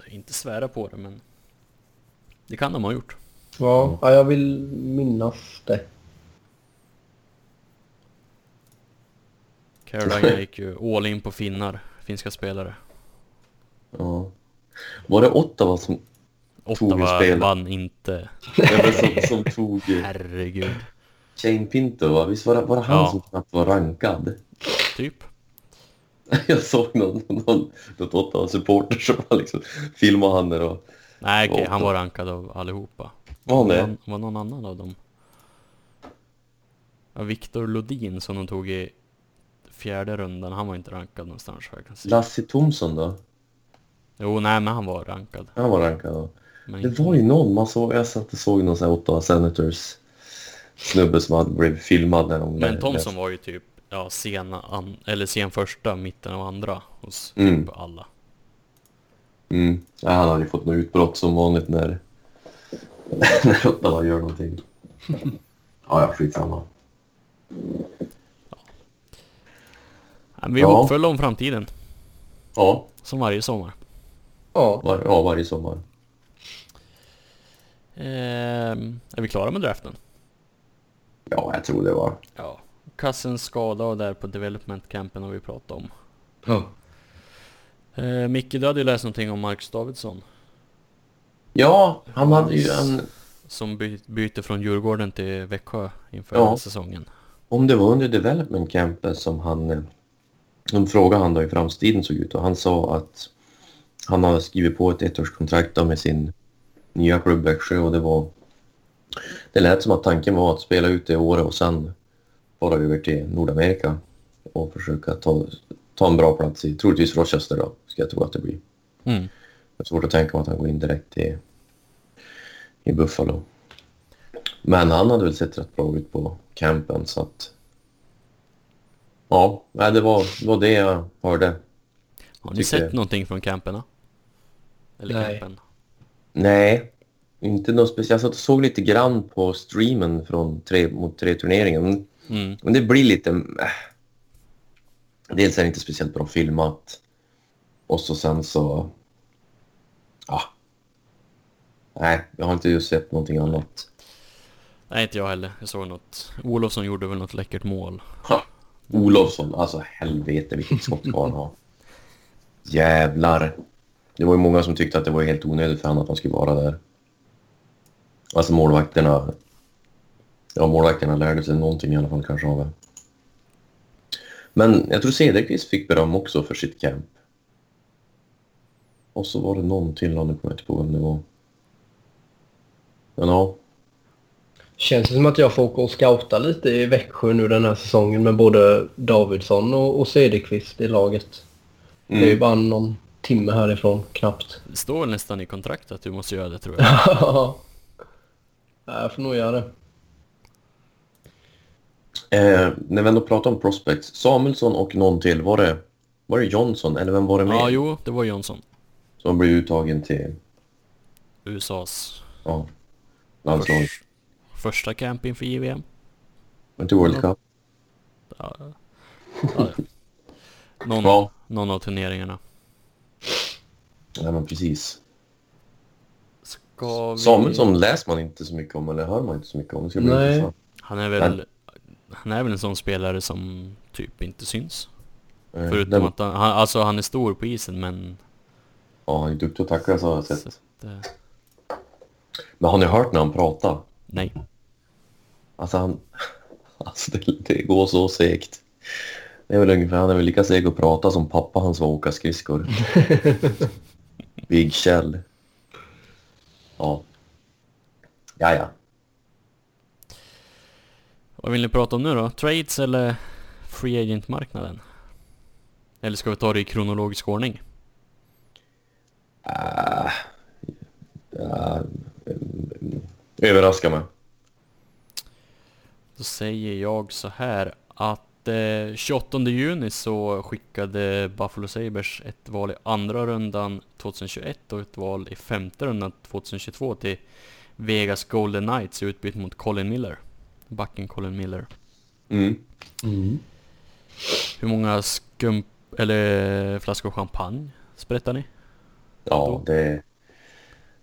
Inte svära på det men... Det kan de ha gjort. Ja, ja jag vill minnas det. Carolina gick ju all in på finnar, finska spelare. Ja. Var det Ottawa som, Tog Ottawa spelare. vann inte. ja, som, som tog eh, Herregud. Shane Pinto? Va? Visst var det, var det han Ja. som knappt var rankad? Typ. Jag såg någon, någon, något Ottawa-supporter som var liksom filmade han där och... Nej Ja, han var rankad av allihopa. Var han det? Var, någon annan av dem? Ja, Viktor Lodin som de tog i fjärde rundan, han var inte rankad någonstans jag kan se. Lassie Thompson då? Jo, nej men han var rankad. Han var rankad då. Men Det inte- var ju någon, man såg, jag satt och såg någon sån här Ottawa Senators snubbe som hade blivit filmad när de... Men Thompson var ju typ, ja, sena an, eller sen första, mitten av andra hos Mm. typ alla. Mm. Ja, han hade ju fått något utbrott som vanligt när, när Ottawa gör någonting. Ja, ja, skitsamma. Ja, men vi är Ja. hoppfulla om framtiden, Ja, som varje sommar. Ja, var, ja varje sommar. Ehm, är vi klara med draften? Ja, jag tror det var. Ja. Kassens skada och där på development campen har vi pratat om. ja. Eh, Micke, du hade ju läst någonting om Marcus Davidsson. Ja, han hade ju en... Som by byter från Djurgården till Växjö inför Ja. säsongen. Om det var under development campen som han... De frågade han då hur framtiden såg ut och han sa att han hade skrivit på ett ettårskontrakt med sin nya klubb Växjö och det var... Det lät som att tanken var att spela ut det året och sen fara över till Nordamerika. och försöka ta, ta en bra plats i troligtvis Rochester då, ska jag tro att det blir. Mm. Det är svårt att tänka mig att han går in direkt i, i Buffalo. Men han hade väl sett rätt bra ut på campen så att... Ja, det var, det var det jag hörde. Har ni sett jag. någonting från camperna? Eller Nej. campen? Nej, inte något speciellt. Jag såg lite grann på streamen från tre mot tre turneringen. Men, Mm. men det blir lite... Äh. Dels är det inte speciellt bra filmat. Och så sen så... Ja. Nej, jag har inte just sett någonting annat. Nej, inte jag heller. Jag såg något. Olofsson gjorde väl något läckert mål. Ha. Olofsson, alltså helvete vilket skott han har. Jävlar. Det var ju många som tyckte att det var helt onödigt för honom att han skulle vara där. Alltså målvakterna... Ja, målvakterna lärde sig någonting i alla fall kanske av det. Men jag tror Cederqvist fick beröm också för sitt camp. Och så var det någon till, nu kommer jag inte på vem det var. Men ja, Känns det som att jag får åka och scouta lite i Växjö nu den här säsongen med både Davidsson och, och Cederqvist i laget. Det är ju mm. bara någon timme härifrån, knappt. Det står nästan i kontraktet att du måste göra det tror jag. Ja, jag får nog göra det. Eh, när vi ändå pratar om prospects, Samuelsson och någon till, var det, var det Johnson eller vem var det med? Ja, jo, det var Jönsson. Som blev uttagen till USAs ja, landslaget. förs- första camp inför JVM. Men till World Cup. Ja. Någon, Ja. någon av turneringarna. Ja, men precis. Ska vi... Samuelsson läser man inte så mycket om, eller hör man inte så mycket om. Det ska bli Nej. intressant. Han är väl... Han är väl en sån spelare som typ inte syns. Eh, Förutom den- att han, han, alltså han är stor på isen men... Ja, han är duktig att tackla så har jag Så, sett. att, eh, Men har ni hört när han pratar? nej. Alltså han... Alltså det, det går så segt. Det är väl ungefär, han är väl lika seg att prata som pappa hans var att åka skridskor. Big Kjell. Ja. Ja, ja. Vad vill ni prata om nu då? Trades eller Free Agent-marknaden? Eller ska vi ta det i kronologisk ordning? Ja, mm, överraska mig. Då säger jag så här att eh, 28 juni så skickade Buffalo Sabres ett val i andra rundan 2021 och ett val i femte rundan 2022 till Vegas Golden Knights i utbyte mot Colin Miller. Backen Colin Miller. Mm. Hur många skum... eller flaskor champagne sprättar ni? Ja, det...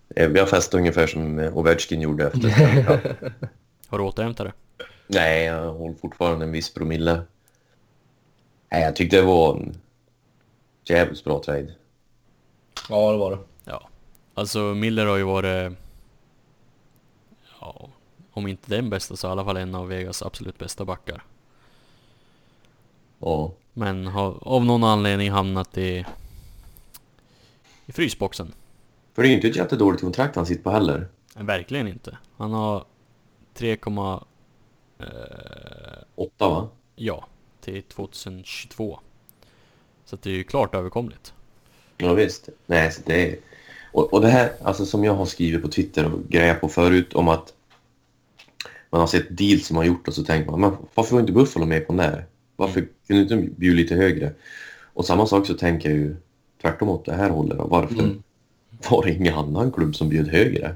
det- Vi har festat ungefär som Ovechkin gjorde efter. Har du återhämtat det? Nej, jag håller fortfarande en viss promille. Nej, jag tyckte det var en jävligt bra trade. Ja, det var det. Ja. Alltså Miller har ju varit... Ja, om inte den bästa så i alla fall en av Vegas absolut bästa backar. Ja, Men har av någon anledning hamnat i... I frysboxen. för det är ju inte ett jättedåligt kontrakt han sitter på heller. Verkligen inte. Han har 3, eh, va? ja, till 2022. Så det är ju klart överkomligt. Ja, visst. Nej, så det är... Och, och det här, alltså som jag har skrivit på Twitter och grejer på förut om att man har sett deals som har gjort och så tänker man, men varför var inte Buffalo med på den där? Varför kunde du inte bjuda lite högre? Och samma sak så tänker jag ju tvärtom åt det här hållet. Varför Mm. var det ingen annan klubb som bjöd högre?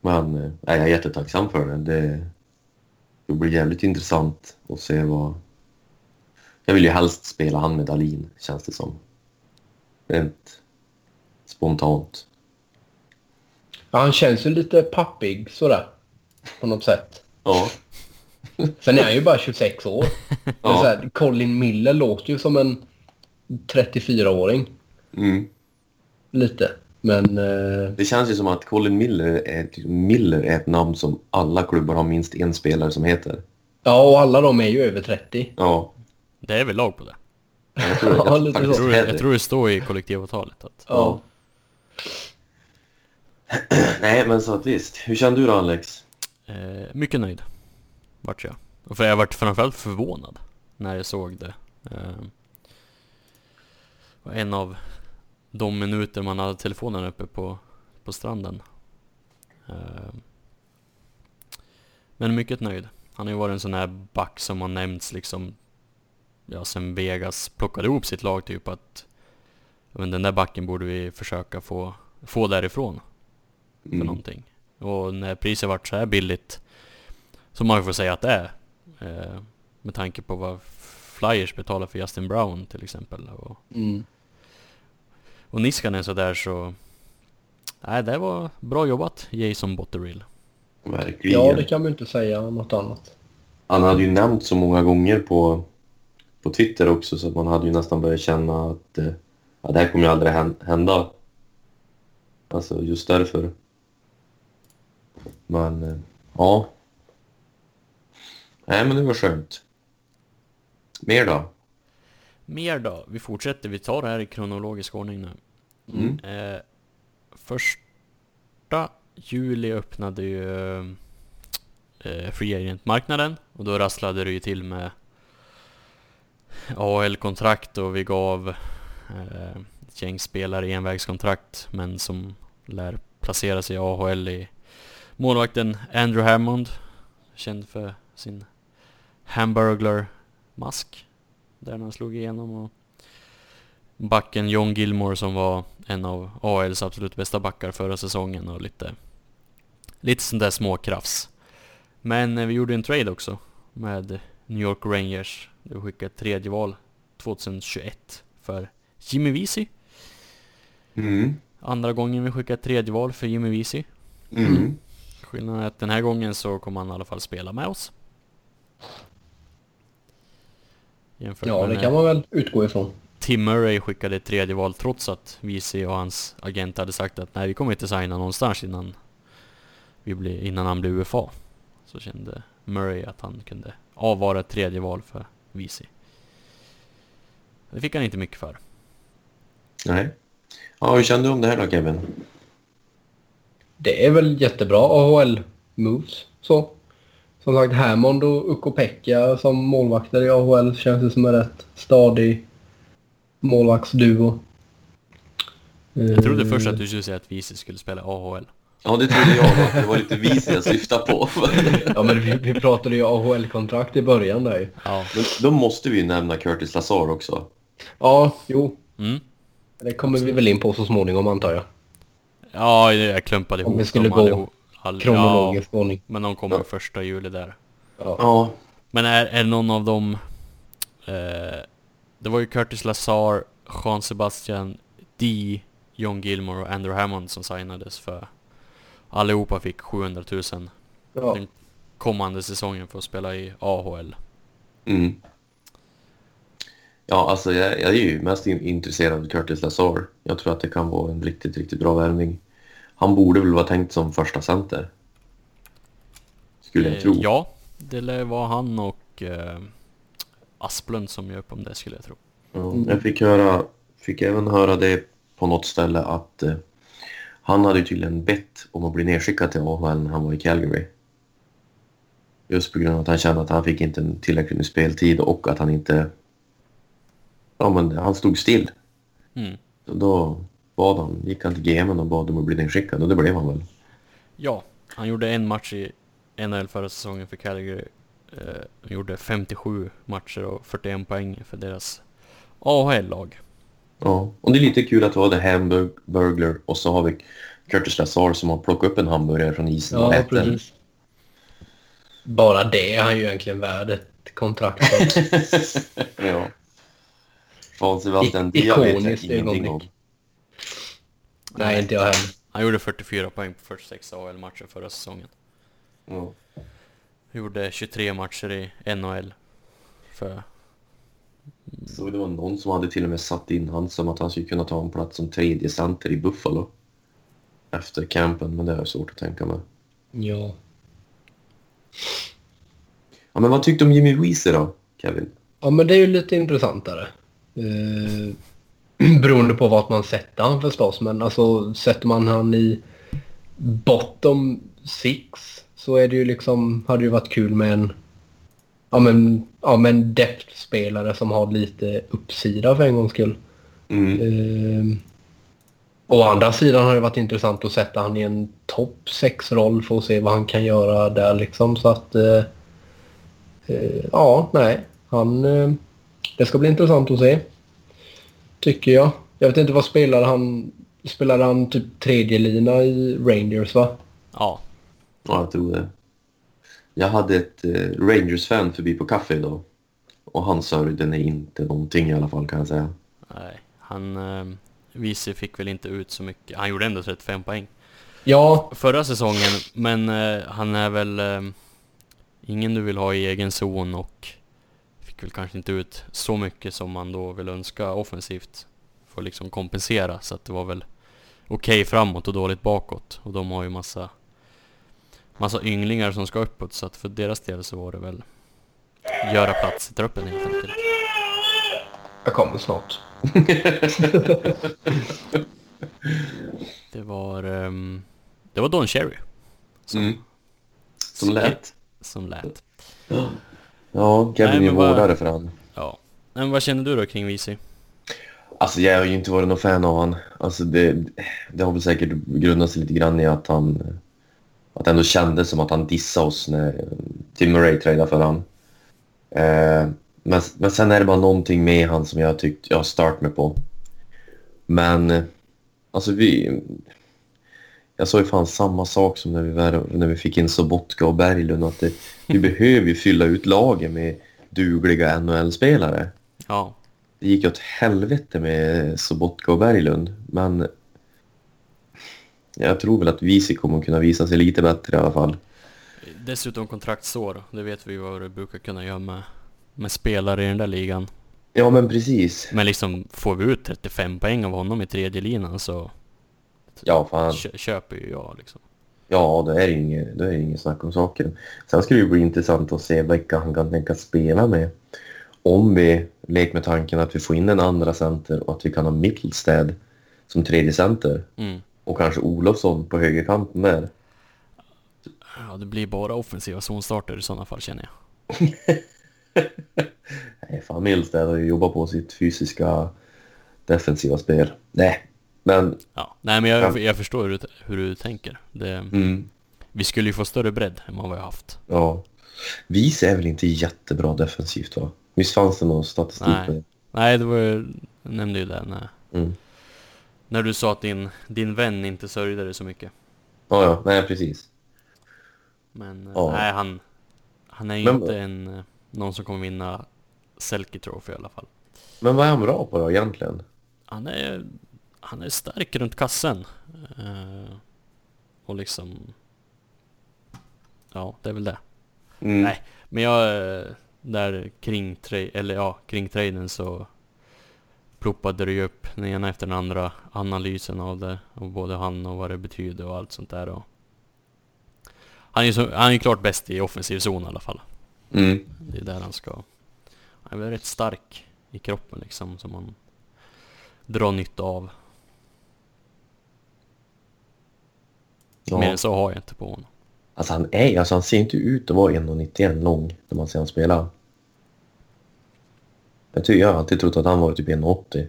Men eh, nej, jag är jättetacksam för det. det. Det blir jävligt intressant att se vad... Jag vill ju helst spela han med Dalin, känns det som. Rent spontant. Ja, han känns ju lite pappig sådär. På något sätt. Ja. Sen är han ju bara 26 år. Ja. här, Colin Miller låter ju som en 34-åring. Mm. Lite. Men... Eh, Det känns ju som att Colin Miller är, Miller är ett namn som alla klubbar har minst en spelare som heter. ja, och alla de är ju över 30. Ja. Det är väl lag på det? Jag tror, Ja, jag tror, jag det. tror det står i kollektivavtalet att... Ja. Nej, men så att visst. Hur känner du då, Alex? Eh, mycket nöjd. Vart jag. Och för jag vart framförallt förvånad. när jag såg det. Eh, var en av de minuter man hade telefonen uppe på, på stranden. Eh, men mycket nöjd. Han har ju varit en sån här back som har nämnts liksom ja, sen Vegas plockade ihop sitt lag typ att men den där backen borde vi försöka få, få därifrån för Mm. någonting. Och när priset vart så här billigt, som man får säga att det är, eh, med tanke på vad Flyers betalar för Justin Brown till exempel. Och, Mm. Och Niskanen så där så... Nej, det var bra jobbat Jason Botterill. Verkligen. Ja, det kan man inte säga något annat. Han hade ju nämnt så många gånger på, på Twitter också så att man hade ju nästan börjat känna att eh, ja, det här kommer ju aldrig hän- hända. Alltså just därför. Men eh, ja. Nej men det var skönt. Mer då? Mer då? Vi fortsätter, vi tar det här i kronologisk ordning nu. Mm. Eh, första juli öppnade ju eh, Free Agent-marknaden och då rasslade det ju till med AHL-kontrakt och vi gav eh, ett gäng spelare envägskontrakt men som lär placera sig i AHL i målvakten Andrew Hammond, känd för sin Hamburglar-mask där han slog igenom och backen John Gilmore som var en av AHLs absolut bästa backar förra säsongen och lite lite sånt där småkrafs. Men eh, vi gjorde en trade också med New York Rangers. Vi skickade ett tredje val 2021 för Jimmy Vesey. Mm. Andra gången vi skickade ett tredje val för Jimmy Vesey. Mm. Skillnaden är att den här gången så kommer han i alla fall spela med oss. Jämfört Ja, med det kan man väl utgå ifrån. Tim Murray skickade ett tredje val trots att VC och hans agent hade sagt att nej vi kommer inte signa någonstans innan, vi blir, innan han blir UFA. Så kände Murray att han kunde avvara ett tredje val för VC. Det fick han inte mycket för. Nej. Ja, hur kände du om det här då Kevin? Det är väl jättebra AHL-moves. Så. Som sagt, Hammond och Ukko-Pekka som målvakter i AHL känns det som en rätt stadig målvaktsduo. Jag trodde Eh, först att du skulle säga att VC skulle spela AHL. Ja, det trodde jag då. Det var lite vis jag syftade på. Ja, men vi, vi pratade ju AHL-kontrakt i början där ju. Ja. Men då måste vi ju nämna Curtis Lazar också. Ja, jo. Mm. Det kommer vi väl in på så småningom antar jag. Ja, jag klumpade Om ihop vi skulle gå. All, ja, Kronologisk ordning. men de kommer Ja. första juli där. Ja. Ja. Men är, är någon av dem... Eh, det var ju Curtis Lazar, Jean Sebastian, D, John Gilmore och Andrew Hammond som signades för... Allihopa fick 700 000 Ja. den kommande säsongen för att spela i AHL. Mm. Ja, alltså jag, jag är ju mest in, intresserad av Curtis Lazar. Jag tror att det kan vara en riktigt, riktigt bra värvning. Han borde väl vara tänkt som första center. Skulle jag Eh, tro. Ja, det lär vara han och eh, Asplund som gör upp om det skulle jag tro. Ja, jag fick, höra, fick även höra det på något ställe att eh, han hade tydligen bett om att bli nedskickad till AHL när han var i Calgary. Just på grund av att han kände att han fick inte tillräckligt med speltid och att han inte... Ja, men han stod still. Mm. Så då bad han, gick han till GM och bad om att bli nedskickad och det blev han väl. Ja, han gjorde en match i NHL förra säsongen för Calgary. Eh, gjorde 57 matcher och 41 poäng för deras AHL-lag. Ja, och det är lite kul att vi har The Hamburglar och så har vi Curtis Lazar som har plockat upp en hamburgare från isen och Ja, ätit den. Bara det är han ju egentligen värd ett kontrakt ja. Fan Sebastian, jag vet jag ingenting om. Nej, inte jag heller. Han gjorde 44 poäng på 46 AHL-matcher förra säsongen. Ja. Gjorde 23 matcher i NHL. För... Så det var någon som hade till och med satt in han som att han skulle kunna ta en plats som tredje center i Buffalo. Efter campen, men det är svårt att tänka mig. Ja. Ja, men vad tyckte du om Jimmy Weezer då, Kevin? Ja, men det är ju lite intressantare. Eh, beroende på vart man sätter han förstås. Men alltså sätter man han i bottom six så är det ju liksom, hade det ju varit kul med en ja, men, ja, men depth-spelare som har lite uppsida för en gångs skull. Mm. Ehm, å andra sidan har det varit intressant att sätta han i en topp 6-roll för att se vad han kan göra där liksom. Så att... Eh, eh, ja, nej. Han... Eh, det ska bli intressant att se. Tycker jag. Jag vet inte vad spelade han... Spelade han typ tredje lina i Rangers va? Ja, Ja, jag tror det. Jag hade ett eh, Rangers-fan förbi på kaffe idag. Och han sa att den är inte någonting i alla fall kan jag säga. nej. Han... Eh, Visi fick väl inte ut så mycket. Han gjorde ändå 35 poäng. Ja, Förra säsongen, men eh, han är väl... Eh, ingen du vill ha i egen zon och... Fick väl kanske inte ut så mycket som man då vill önska offensivt. För att liksom kompensera, så att det var väl... Okej framåt och dåligt bakåt. Och de har ju massa... Massa ynglingar som ska uppåt, så att för deras del så var det väl... Göra plats i truppen helt enkelt. jag kommer snart. Det var... ehm, det var Don Cherry Mm. Som lät. som lät. Ja, Kevin är vårdare för han. Ja. Men vad känner du då kring Visi? Alltså jag har ju inte varit någon fan av han. Alltså det, det har väl säkert grundat sig lite grann i att han... Att det ändå kändes som att han dissade oss när Tim Murray tradade för han. Eh, men, men sen är det bara någonting med han som jag tyckt jag har start med på. Men eh, alltså vi... Jag sa ju fan samma sak som när vi, var, när vi fick in Sobotka och Berglund. Att det, vi behöver ju fylla ut lagen med dugliga NHL-spelare. Ja. Det gick åt helvete med Sobotka och Berglund, men jag tror väl att Visi kommer kunna visa sig lite bättre i alla fall. Dessutom kontraktsår. Det vet vi vad det brukar kunna göra med, med spelare i den där ligan. Ja, men precis. Men liksom, får vi ut 35 poäng av honom i tredje linan så Ja, fan. kö köper ju jag liksom. Ja, det är inget, det är inget snack om saken. Sen ska det ju bli intressant att se vilka han kan tänka spela med. Om vi leker med tanken att vi får in en andra center och att vi kan ha Mittelstäd som tredje center Mm. Och kanske Olofsson på högerkanten där. Ja, det blir bara offensiva zonstarter i sådana fall känner jag. Nej, fan Mittelstäd har ju jobbat på sitt fysiska defensiva spel. Nej, men Ja. Nej men jag, Ja. jag förstår hur du, hur du tänker. Det, mm, vi skulle ju få större bredd än vad vi har haft. ja. Vis är väl inte jättebra defensivt va? Visst fanns det någon statistik Nej. på det? Nej, det var ju, jag nämnde ju det när, Mm. När du sa att din, din vän inte sörjde dig så mycket. Ja, ja, nej precis. Men eh, Ja. nej, han, han är ju Men- inte en, eh, någon som kommer vinna Selke Trophy i alla fall. Men vad är han bra på då egentligen? Han är, han är stark runt kassen. Eh, och liksom... Ja, det är väl det. Mm. Nej, men jag... Där kring, tra- eller ja, kring traden så ploppade det ju upp den ena efter den andra analysen av det. Och både han och vad det betyder och allt sånt där. Och han är ju han är klart bäst i offensiv zon i alla fall. Mm. Det är där han ska... Han är väl rätt stark i kroppen liksom som man drar nytta av. Ja. Mer än så har jag inte på honom. Alltså han är alltså han ser inte ut att vara 1,91 lång när man ser han spela. Jag tycker jag har alltid trott att han var typ 1,80.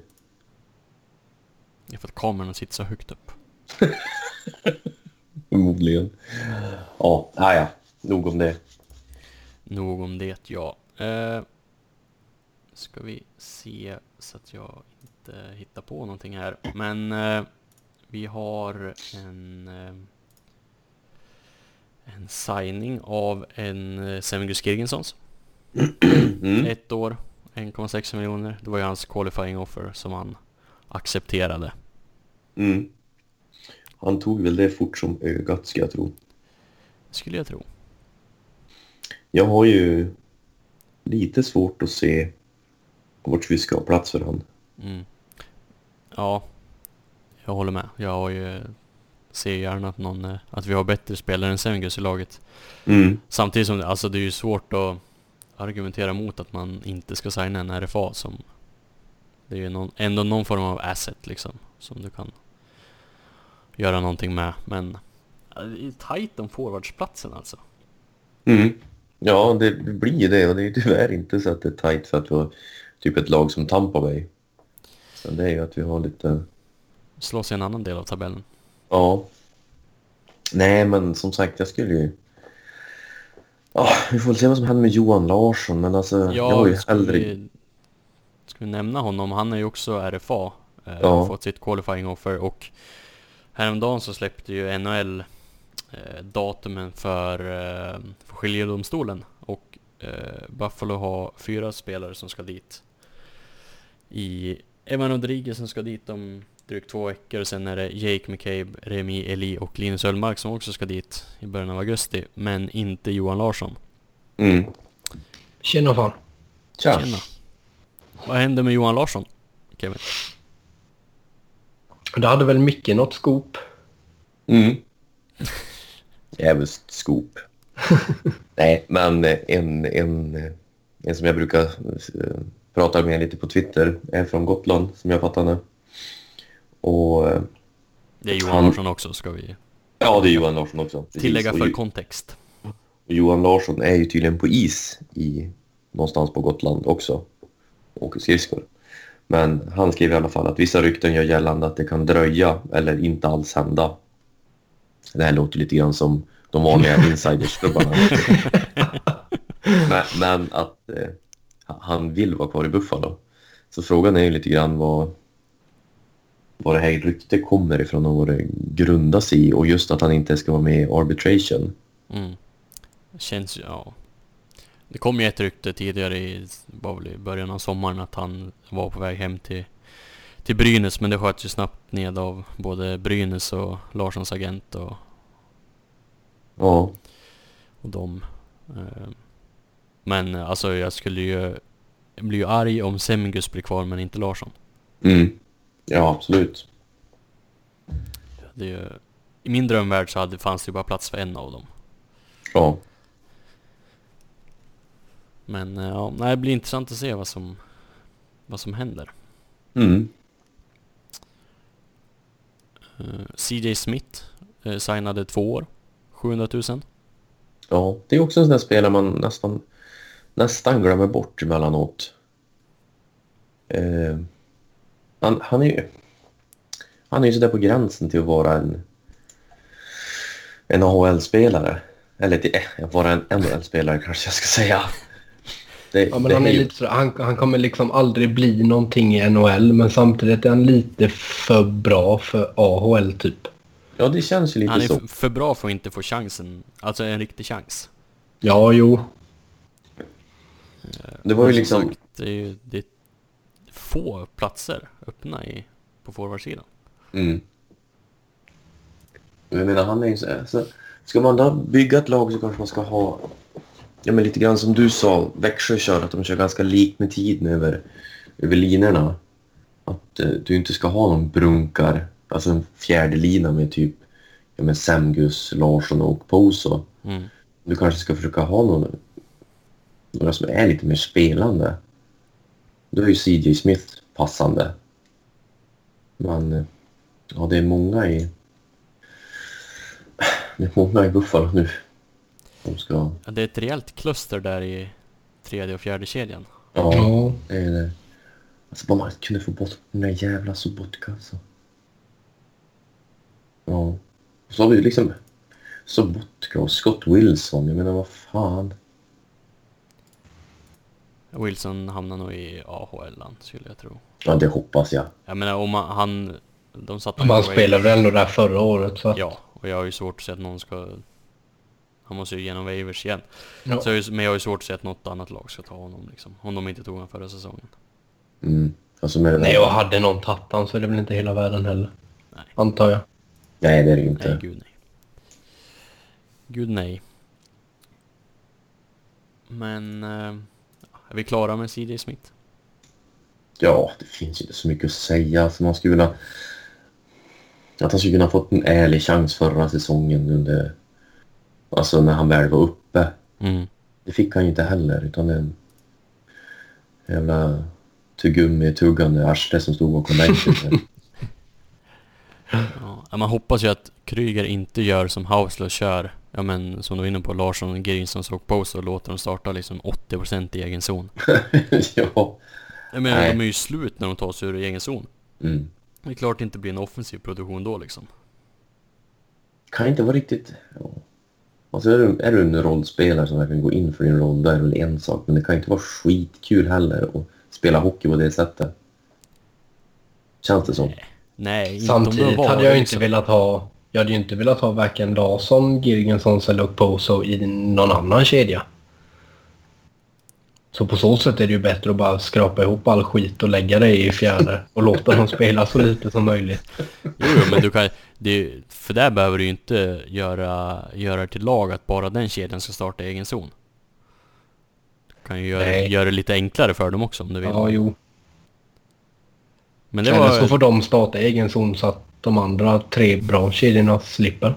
Det är för att kameran sitter så högt upp. Förmodligen. Ja, ah, ja. Nog om det. Nog om det ja. Eh, ska vi se så att jag inte hittar på någonting här. Men eh, vi har en eh, en signing av en eh, Sevengus Girgensons. Mm. Ett år, 1,6 miljoner. Det var ju hans qualifying offer som han accepterade. Mm. Han tog väl det fort som ögat ska jag tro. Skulle jag tro. Jag har ju lite svårt att se vart vi ska ha plats för han. Mm. Ja, jag håller med. Jag har ju ser gärna att, någon, eh, att vi har bättre spelare än Sevengus i laget. Mm. Samtidigt som det, alltså det är ju svårt att argumentera mot att man inte ska signa en RFA som... Det är ju någon, ändå någon form av asset liksom, som du kan göra någonting med. Men det är tajt om forwardsplatsen alltså. Mm. Ja, det blir det och det är tyvärr inte så att det är tajt för att vi har typ ett lag som Tampa Bay. Så det är ju att vi har lite... Slåss i en annan del av tabellen. Ja. Nej, men som sagt, jag skulle ju... Ja, vi får väl se vad som händer med Johan Larsson, men alltså... jag har ju hellre... vi, ska vi nämna honom? Han är ju också RFA. Eh, Ja. Fått sitt qualifying offer och häromdagen så släppte ju NHL eh, datumen för, eh, för skiljedomstolen och eh, Buffalo har fyra spelare som ska dit. I Evan Rodriguez som ska dit om drygt två veckor och sen är det Jake McCabe, Remi Eli och Linus Öllmark som också ska dit i början av augusti, men inte Johan Larsson. Mm. Tjena fan. Tja! Tjena. Vad händer med Johan Larsson, Kevin? Det hade väl mycket något skop. Mm. Jävligt skop. Nej, men en, en, en som jag brukar eh, prata med lite på Twitter är från Gotland, som jag fattar det. Och Det är Johan Han- Larsson också, ska vi ja, det är Johan Larsson också. precis. tillägga för kontext. Johan Larsson är ju tydligen på is i, någonstans på Gotland också. Åker skridskor. Men han skriver i alla fall att vissa rykten gör gällande att det kan dröja eller inte alls hända. Det här låter lite grann som de vanliga insidersklubbarna. men, men att eh, han vill vara kvar i Buffalo. Så frågan är ju lite grann vad, vad det här ryktet kommer ifrån och vad det grundas i och just att han inte ska vara med i arbitration. Mm. Känns ju, ja. Det kom ju ett rykte tidigare i, var i början av sommaren att han var på väg hem till, till Brynäs men det sköts ju snabbt ned av både Brynäs och Larssons agent och, Ja, och dem. Eh, Men eh, alltså jag skulle ju, jag blir ju arg om Semgus blir kvar men inte Larsson. mm. Ja absolut. Det ju, I min drömvärld så hade, fanns det ju bara plats för en av dem. Ja. Men eh, ja, det blir intressant att se vad som, vad som händer. Mm. Eh, CJ Smith eh, signade två år, 700 000. ja, det är också en sån där spelare man nästan, nästan glömmer bort emellanåt. Eh, han, han är ju han är ju sådär på gränsen till att vara en, en AHL-spelare. Eller till, eh, vara en NHL-spelare kanske jag ska säga. Det, Ja, men det han, är ju- lite så, han, han kommer liksom aldrig bli någonting i NHL men samtidigt är han lite för bra för AHL typ. Ja, det känns ju lite Han är så. för bra för att inte få chansen, alltså en riktig chans. Ja, jo. Det var ju liksom... sagt, det är ju det är få platser öppna i, på forwardsidan. Mm. Jag menar, han är ju så, här, så Ska man då bygga ett lag så kanske man ska ha... Ja, men lite grann som du sa, Växjö kör, att de kör ganska likt med tiden över, över linorna. Att eh, du inte ska ha någon brunkar, alltså en fjärde lina med typ ja, med Semgus, Larsson och Poso. Mm. Du kanske ska försöka ha någon, några som är lite mer spelande. Då är ju CJ Smith passande. Men ja, det är många i... Det är många i Buffalo nu. De ska... Ja, det är ett rejält kluster där i tredje och fjärde kedjan. Ja, det är det. Alltså bara man kunde få bort den där jävla Sobotka alltså. Ja. Så har vi ju liksom Sobotka och Scott Wilson. Jag menar vad fan. Wilson hamnar nog i AHL skulle jag tro. Ja, det hoppas jag. Jag menar om man, han... De satte Han honom spelade väl ändå där förra året så att... Ja, och jag har ju svårt att se att någon ska... Han måste ju igenom waivers igen. Ja. Så men jag har ju svårt att se att något annat lag ska ta honom liksom. Om de inte tog honom förra säsongen. Mm. Alltså med. Nej, och hade någon tagit han så är det väl inte hela världen heller. Nej. Antar jag. Nej, det är det ju inte. Nej, gud nej. Gud nej. Men... Eh, är vi klara med CJ Smith? Ja, det finns ju inte så mycket att säga. Alltså man skulle vilja... Att han skulle kunna fått en ärlig chans förra säsongen under... Alltså när han väl var uppe. Mm. Det fick han ju inte heller, utan en jävla tuggummi-tuggande arsle som stod bakom bänken. Ja, man hoppas ju att Kryger inte gör som Hausler kör Ja men som du var inne på, Larsson, Grisons och Poso låter dem starta liksom 80% i egen zon. ja. Jag menar, Nej. de är ju slut när de tar sig ur egen zon. Mm. Det är klart det inte blir en offensiv produktion då liksom. Kan inte vara riktigt... Ja. Alltså är du, är du en rollspelare som verkligen går in för din roll, då är det väl en sak. Men det kan inte vara skitkul heller att spela hockey på det sättet. Känns det som. Nej, inte om Samtidigt de var hade jag det, liksom. inte velat ha... Jag hade ju inte velat ha varken Larsson, Girgensons eller Poso i någon annan kedja. Så på så sätt är det ju bättre att bara skrapa ihop all skit och lägga det i fjärde och låta dem spela så lite som möjligt. Jo, men du kan... Det, för där behöver du ju inte göra, göra till lag att bara den kedjan ska starta i egen zon. Du kan ju göra, göra det lite enklare för dem också om du vill. Ja, jo. men det Eller så var... får de starta egen zon så att de andra tre bra kedjorna slipper.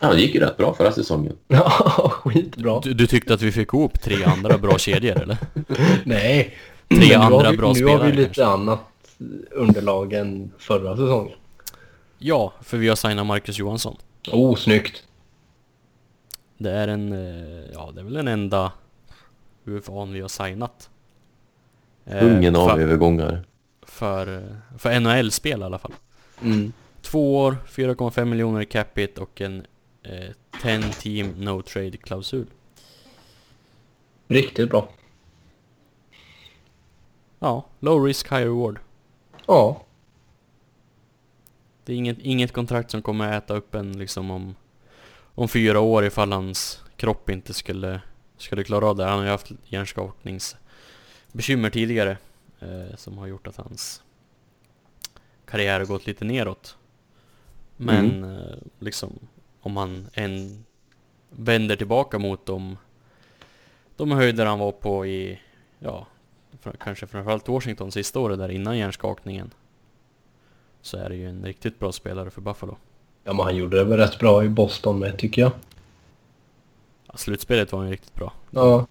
Ja, det gick ju rätt bra förra säsongen. Ja, skitbra. Du, du tyckte att vi fick ihop tre andra bra kedjor eller? Nej. Tre Men nu andra har vi, bra Nu har spelare vi lite kanske. annat underlag än förra säsongen. Ja, för vi har signat Marcus Johansson. Oh, snyggt. Det är en... eh, Ja, det är väl den enda UFA'n vi har signat. Eh, Kungen av för, övergångar. för, eh, för NHL-spel i alla fall. Mm. Två år, 4,5 miljoner i capita och en eh, 10 team no trade klausul. Riktigt bra. Ja, low risk, high reward. Ja. Det är inget, inget kontrakt som kommer äta upp en liksom om, om fyra år ifall hans kropp inte skulle, skulle klara av det. Han har ju haft hjärnskakningsbekymmer tidigare eh, som har gjort att hans karriär har gått lite neråt. Men eh, liksom om han en vänder tillbaka mot de, de höjder han var på i, ja, kanske framförallt Washington sista året där innan hjärnskakningen så är det ju en riktigt bra spelare för Buffalo. Ja, men han gjorde det väl rätt bra i Boston med, tycker jag. Ja, slutspelet var ju riktigt bra. Ja.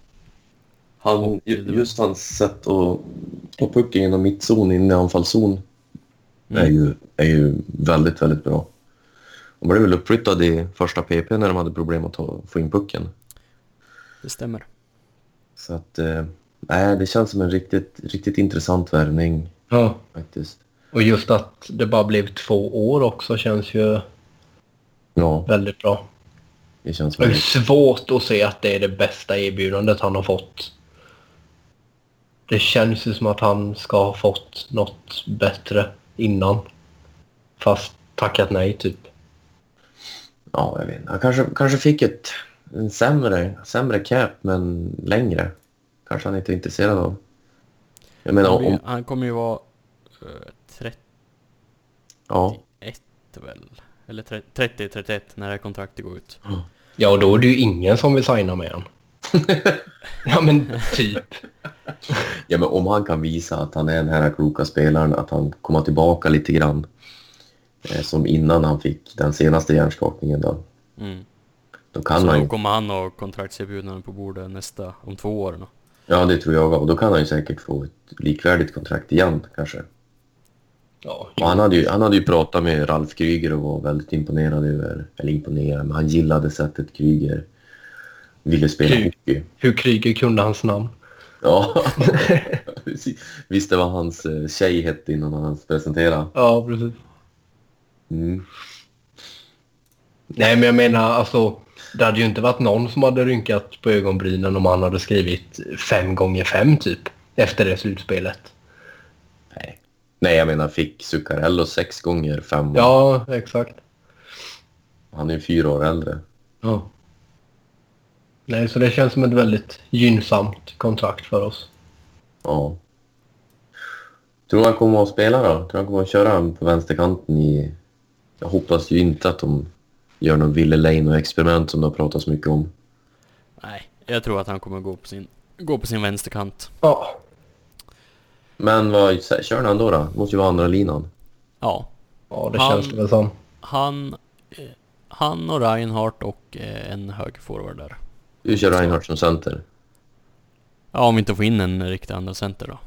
Han, ju- just hans sätt att ta pucken genom mittzon in i anfallszon är, ju, är ju väldigt, väldigt bra. De blev väl uppflyttad i första PP när de hade problem att ta, få in pucken. Det stämmer. Så att, eh, nej, det känns som en riktigt, riktigt intressant värvning ja. faktiskt. Och just att det bara blev två år också känns ju Ja, väldigt bra. det känns Det är väldigt... svårt att se att det är det bästa erbjudandet han har fått. Det känns ju som att han ska ha fått något bättre innan. Fast tackat nej typ. Ja, jag vet. Han kanske, kanske fick ett en sämre, sämre cap, men längre. Kanske han inte är intresserad av. Jag menar, Han, blir- om... han kommer ju vara uh, 31 Ja, väl? Eller 30-31 när det här kontraktet går ut. Ja, och då är det ju ingen som vill signa med han. ja, men typ. Ja, men om han kan visa att han är den här kloka spelaren, att han kommer tillbaka lite grann. Eh, som innan han fick den senaste hjärnskakningen då. Mm. Då kan Så han då ju... kommer han ha kontraktserbjudanden på bordet nästa, om två år då. Ja, det tror jag. Och då kan han ju säkert få ett likvärdigt kontrakt igen kanske. Ja, Och han hade, ju, han hade ju pratat med Ralf Kryger och var väldigt imponerad över... Eller imponerad, men han gillade sättet Kryger ville spela Kry- hockey. hur Kryger kunde hans namn. Ja, precis. Visste vad hans eh, tjej hette innan han presenterade. Ja, precis. Mm. Nej, men jag menar alltså. Det hade ju inte varit någon som hade rynkat på ögonbrynen om han hade skrivit fem gånger fem typ. Efter det slutspelet. Nej. Nej, jag menar fick Zuccarello sex gånger fem år. Ja, exakt. Han är ju fyra år äldre. Ja. Nej, så det känns som ett väldigt gynnsamt kontrakt för oss. Ja. Tror du han kommer att spela då? Tror du han kommer att köra på vänsterkanten i... Jag hoppas ju inte att de gör någon Ville Leino-experiment som det har pratats mycket om. Nej, jag tror att han kommer gå på sin, gå på sin vänsterkant. Ja. Men vad kör han då? då? Måste ju vara andra linan. Ja. Ja, det Han- känns det väl som. Han, eh, han och Reinhardt och eh, en hög forward där. Du kör Reinhardt som center. Ja, om vi inte får in en riktig andra center då.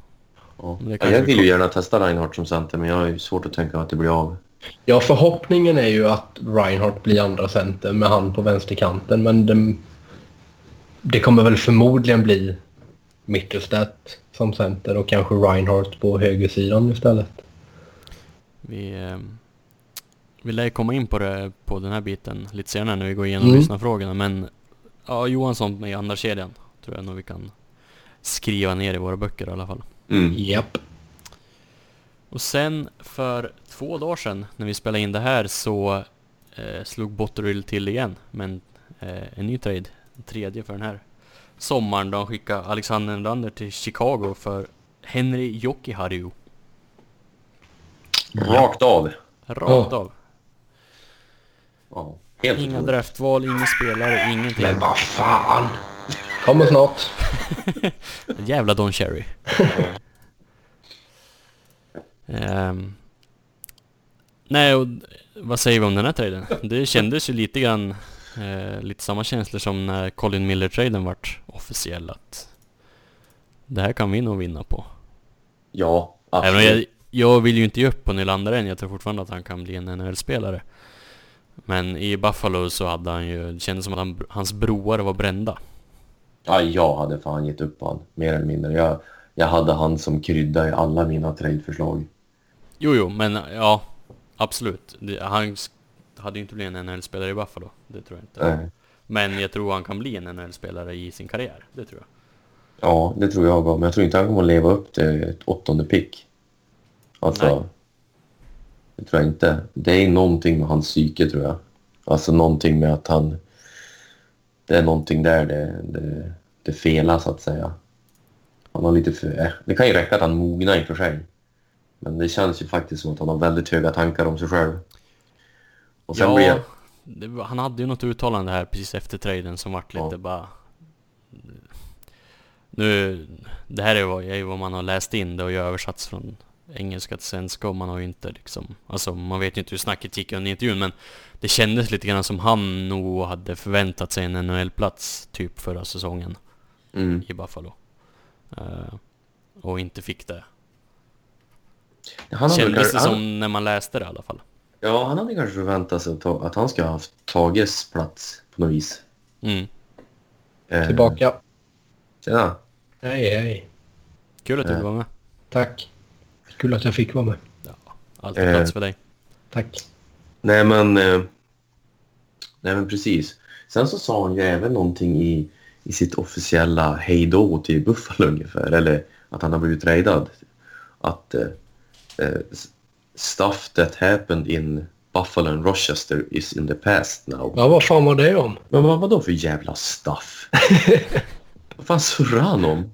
Ja. Jag vill vi ju gärna testa Reinhardt som center, men jag har ju svårt att tänka att det blir av. Ja, förhoppningen är ju att Reinhardt blir andra center med han på vänsterkanten. Men det, det kommer väl förmodligen bli Mittelstedt som center och kanske Reinhardt på högersidan istället. Vi, eh, vi lär komma in på det på den här biten lite senare när vi går igenom Mm. lyssnarfrågorna. Men ja, Johansson i andra kedjan tror jag nog vi kan skriva ner i våra böcker i alla fall. Mm. Japp. Och sen för två dagar sedan när vi spelade in det här så eh, slog Botterill till igen. Men eh, en ny trade, en tredje för den här sommaren då han skickade Alexander Nylander till Chicago för Henry Jokiharju. Rakt av. Rakt av. Ja, helt Inga otroligt. draftval, ingen spelare, ingenting. Men vad fan. Kommer snart. Jävla Don Cherry. Ehm, nej, och vad säger vi om den här traden? Det kändes ju lite grann, eh, lite samma känslor som när Colin Miller-traden vart officiell att det här kan vi nog vinna på. Ja, Även om absolut. jag, jag vill ju inte ge upp på Nylander än, jag tror fortfarande att han kan bli en NHL-spelare. Men i Buffalo så hade han ju, det kändes som att han, hans broar var brända. Ja, jag hade fan gett upp han, mer eller mindre. Jag, jag hade han som krydda i alla mina tradeförslag. Jo, jo, men ja, absolut. Han hade ju inte blivit en NHL-spelare i Buffalo, det tror jag inte. Nej. Men jag tror han kan bli en NHL-spelare i sin karriär, det tror jag. Ja, det tror jag också. Men jag tror inte han kommer att leva upp till ett åttonde pick. Alltså, Nej. det tror jag inte. Det är någonting med hans psyke, tror jag. Alltså någonting med att han... Det är någonting där det, det, det felar, så att säga. Han har lite för... Det kan ju räcka att han mognar i och för sig. Men det känns ju faktiskt som att han har väldigt höga tankar om sig själv. Och sen ja, blir det, han hade ju något uttalande här precis efter traden som vart lite Ja. bara... Nu, det här är vad, är ju vad man har läst in, det har ju översatts från engelska till svenska och man har ju inte liksom... Alltså man vet ju inte hur snacket gick under intervjun men det kändes lite grann som han nog hade förväntat sig en NHL-plats typ förra säsongen Mm. i Buffalo. Eh, och inte fick det. Han Kändes det som när man läste det i alla fall. Ja, han hade kanske förväntat sig att, han ska ha haft Tages plats på något vis. Mm. Eh, Tillbaka. Tjena. Hej, hej. Kul att du Eh. vara med. Tack. Kul att jag fick vara med. Alltid eh. plats för dig. Tack. Nej, men... Eh, nej, men precis. Sen så sa han ju även någonting i, i sitt officiella hejdå till Buffalo ungefär. Eller att han har blivit tradad. Att eh, stuff that happened in Buffalo and Rochester is in the past now. Ja, vad fan var det om? Men vad var då för jävla stuff? vad fan surrar han om?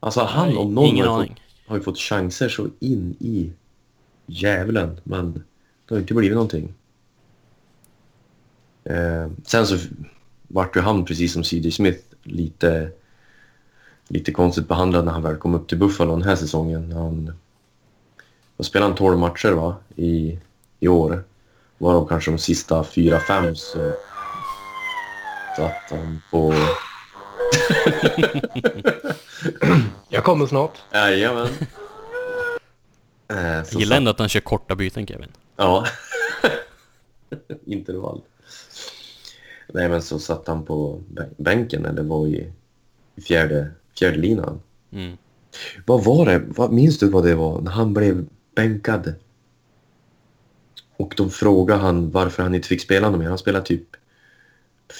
Alltså han Nej, om någon ingen har, fått, har ju fått chanser så in i djävulen. Men det har inte blivit någonting. Eh, sen så vart ju han precis som C.J. Smith lite, lite konstigt behandlad när han väl kom upp till Buffalo den här säsongen. Han, då spelade han 12 matcher va? I, i år. Varav kanske de sista 4-5 så satt han på... Jag kommer snart. Jajamän. Eh, Jag gillar ändå att han kör korta byten Kevin. Ja. Intervall. Nej, men så satt han på bän- bänken eller var i, i fjärde, fjärde linan. Mm. Vad var det? Vad, minns du vad det var när han blev bänkad? Och de frågade han varför han inte fick spela något mer. Han spelade typ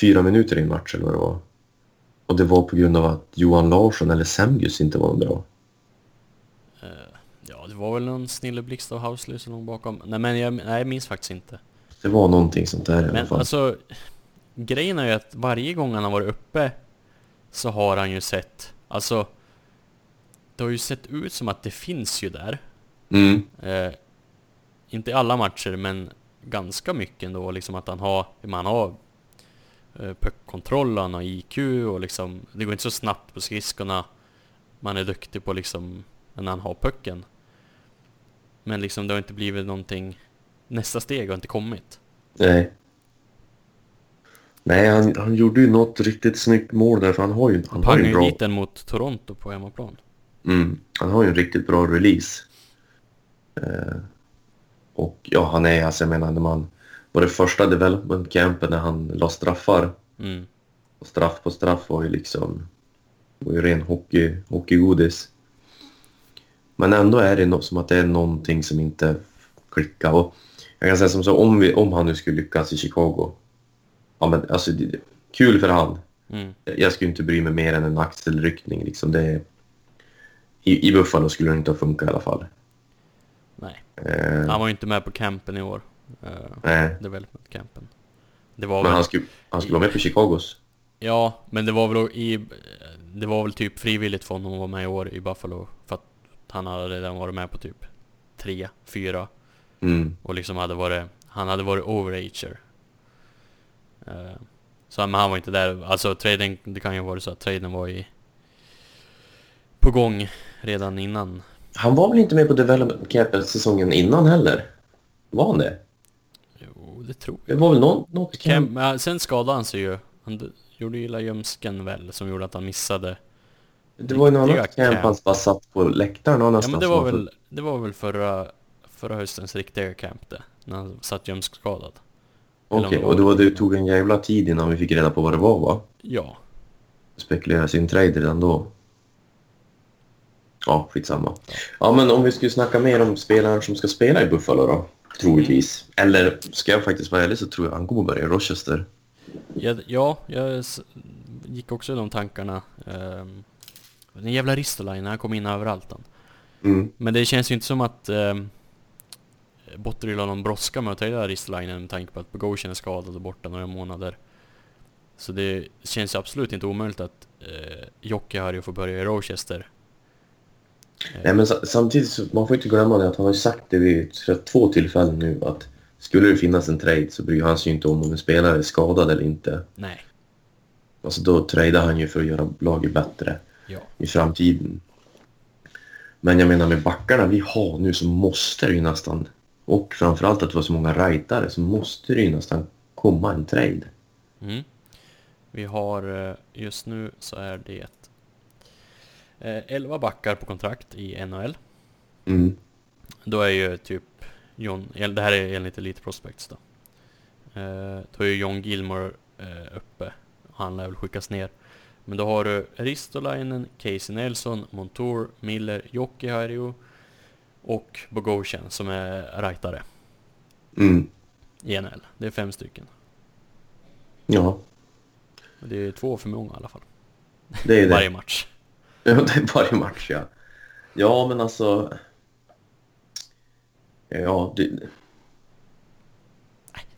fyra minuter i en match eller vad det var. Och det var på grund av att Johan Larsson eller Semgus inte var bra. Ja, det var väl någon snilleblixt av Housley som låg bakom. Nej men jag, nej, jag minns faktiskt inte. Det var någonting sånt där i alla Men fall. alltså, grejen är ju att varje gång han har varit uppe så har han ju sett, alltså det har ju sett ut som att det finns ju där. Mm. Eh, inte i alla matcher men ganska mycket ändå liksom att han har, man har eh, puckkontroll, han har IQ och liksom det går inte så snabbt på skridskorna. Man är duktig på liksom när han har pucken. Men liksom det har inte blivit någonting, nästa steg har inte kommit. Nej. Nej, han, han gjorde ju något riktigt snyggt mål där för han har ju, han har ju en bra... dit den mot Toronto på hemmaplan. Mm, han har ju en riktigt bra release. Eh, Och ja, han är, alltså jag menar, när man var det första development campen när han la straffar. Mm. Och straff på straff var ju liksom, var ju ren hockey, hockeygodis. Men ändå är det något som att det är någonting som inte klickar. Och jag kan säga som så, om, vi, om han nu skulle lyckas i Chicago. Ja, men alltså, det, kul för han. Mm. Jag skulle inte bry mig mer än en axelryckning. Liksom det, i, I Buffalo skulle det inte ha funkat i alla fall. Eh, Han var ju inte med på campen i år. Uh, nej, development campen. Det var men väl... han skulle, han skulle vara med på Chicagos. Ja, men det var väl i... Det var väl typ frivilligt för honom att vara med i år i Buffalo. För att han hade redan varit med på typ tre, fyra. Mm. Och liksom hade varit... Han hade varit overager. Uh, så men han var inte där. Alltså traden, det kan ju vara så att traden var i... På gång redan innan. Han var väl inte med på development campen säsongen innan heller? Var han det? Jo, det tror Det jag. var väl någon, något camp? Cam, ja, sen skadade han sig ju. Han gjorde illa ljumsken väl, som gjorde att han missade. Det var ju något annat camp camp. han bara satt på läktaren och Ja men det var väl, det var väl förra, förra höstens riktiga camp det. När han satt ljumskskadad. Okej, eller om det och var- det tog en jävla tid innan vi fick reda på vad det var va? Ja. Spekulera sin trade redan då. Ja, skitsamma. Ja, men om vi skulle snacka mer om spelaren som ska spela i Buffalo då? Troligtvis. Eller ska jag faktiskt vara ärlig så tror jag han kommer börja i Rochester. Jag, ja, jag gick också i de tankarna. Um, den jävla Ristolainen, han kom in överallt han. Mm. Men det känns ju inte som att um, Botterill har någon brådska med att ta Ristolainen med tanke på att Bogosian är skadad och borta några månader. Så det känns absolut inte omöjligt att uh, Jocke har ju får börja i Rochester. Nej, men sa- samtidigt så man får inte glömma det att han har ju sagt det vid två tillfällen nu att skulle det finnas en trade så bryr han sig inte om om en spelare är skadad eller inte. Nej. Alltså då tradar han ju för att göra laget bättre Ja. i framtiden. Men jag menar med backarna vi har nu så måste det ju nästan, och framförallt att det var så många rightare, så måste det ju nästan komma en trade. Mm. Vi har eh, just nu så är det 11 backar på kontrakt i NHL. Mm. Då är ju typ John, det här är enligt Elite Prospects då. Eh, då är ju John Gilmore eh, uppe. Han lär väl skickas ner. Men då har du Ristolainen, Casey Nelson, Montour, Miller, Jocke Harju och Bogosian som är rightare Mm. i NHL. Det är fem stycken. Ja, Det är två för många i alla fall. det är det. Varje match. Ja, det är varje match, ja. Ja, men alltså... Ja, det,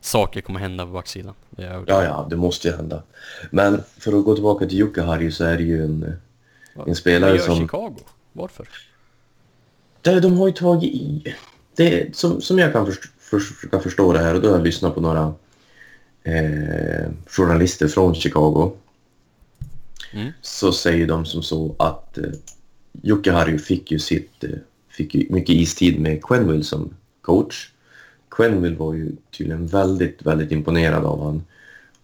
Saker kommer hända på backsidan. Ja, ja, det måste ju hända. Men för att gå tillbaka till Jukka Harju så är det ju en, en spelare gör som... Chicago? Varför? Det, de har ju tagit i... Det, som, som jag kan försöka förstå det här, och då har jag lyssnat på några eh, journalister från Chicago, Mm. så säger de som så att eh, Jocke Harju fick ju sitt, eh, fick ju mycket istid med Quenville som coach. Quenville var ju tydligen väldigt, väldigt imponerad av han.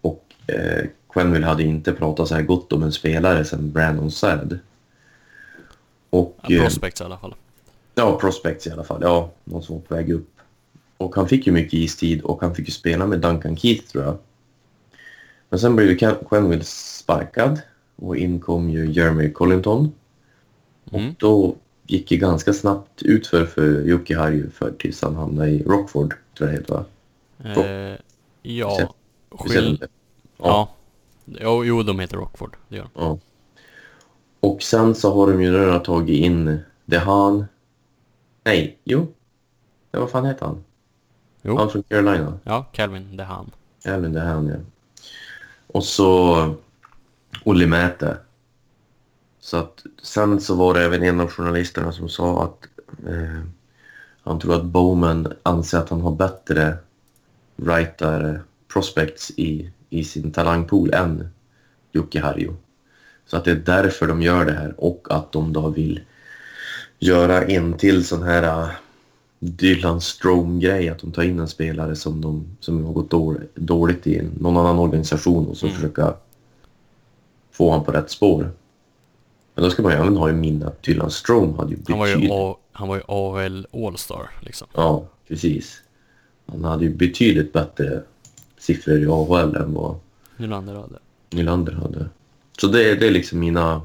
Och eh, Quenville hade inte pratat så här gott om en spelare sedan Brandon Saad. Och, Ja, eh, prospects i alla fall. Ja, prospects i alla fall. Ja, någon som var på väg upp. Och han fick ju mycket istid och han fick ju spela med Duncan Keith tror jag. Men sen blev ju Quenville sparkad och in kom ju Jeremy Collington. Mm. Och då gick det ganska snabbt utför för Jocke Harju för tills han hamnade i Rockford, tror jag det heter va? Eh, ja, skill... Speciellt- Ja. Jo, jo, de heter Rockford. Det gör de. Ja. Och sen så har de ju redan tagit in Dehan. Nej, jo. Ja, vad fan heter han? Jo. Han från Carolina. Ja, Calvin, det är han. Även det här ja. Och så Olle Mäte. Så att sen så var det även en av journalisterna som sa att eh, han tror att Bowman anser att han har bättre writer prospects i, i sin talangpool än Jocke Harju. Så att det är därför de gör det här och att de då vill göra en till sån här äh, Dylan Strome-grej, att de tar in en spelare som, de, som har gått dåligt, dåligt i någon annan organisation och så Mm. försöka få han på rätt spår. Men då ska man ju även ha i minne att Dylan Strome hade ju Han var ju, betydligt... A, han var ju AHL All-Star liksom. Ja, precis. Han hade ju betydligt bättre siffror i AHL än vad Nylander hade. Nylander hade. Så det, det är liksom mina,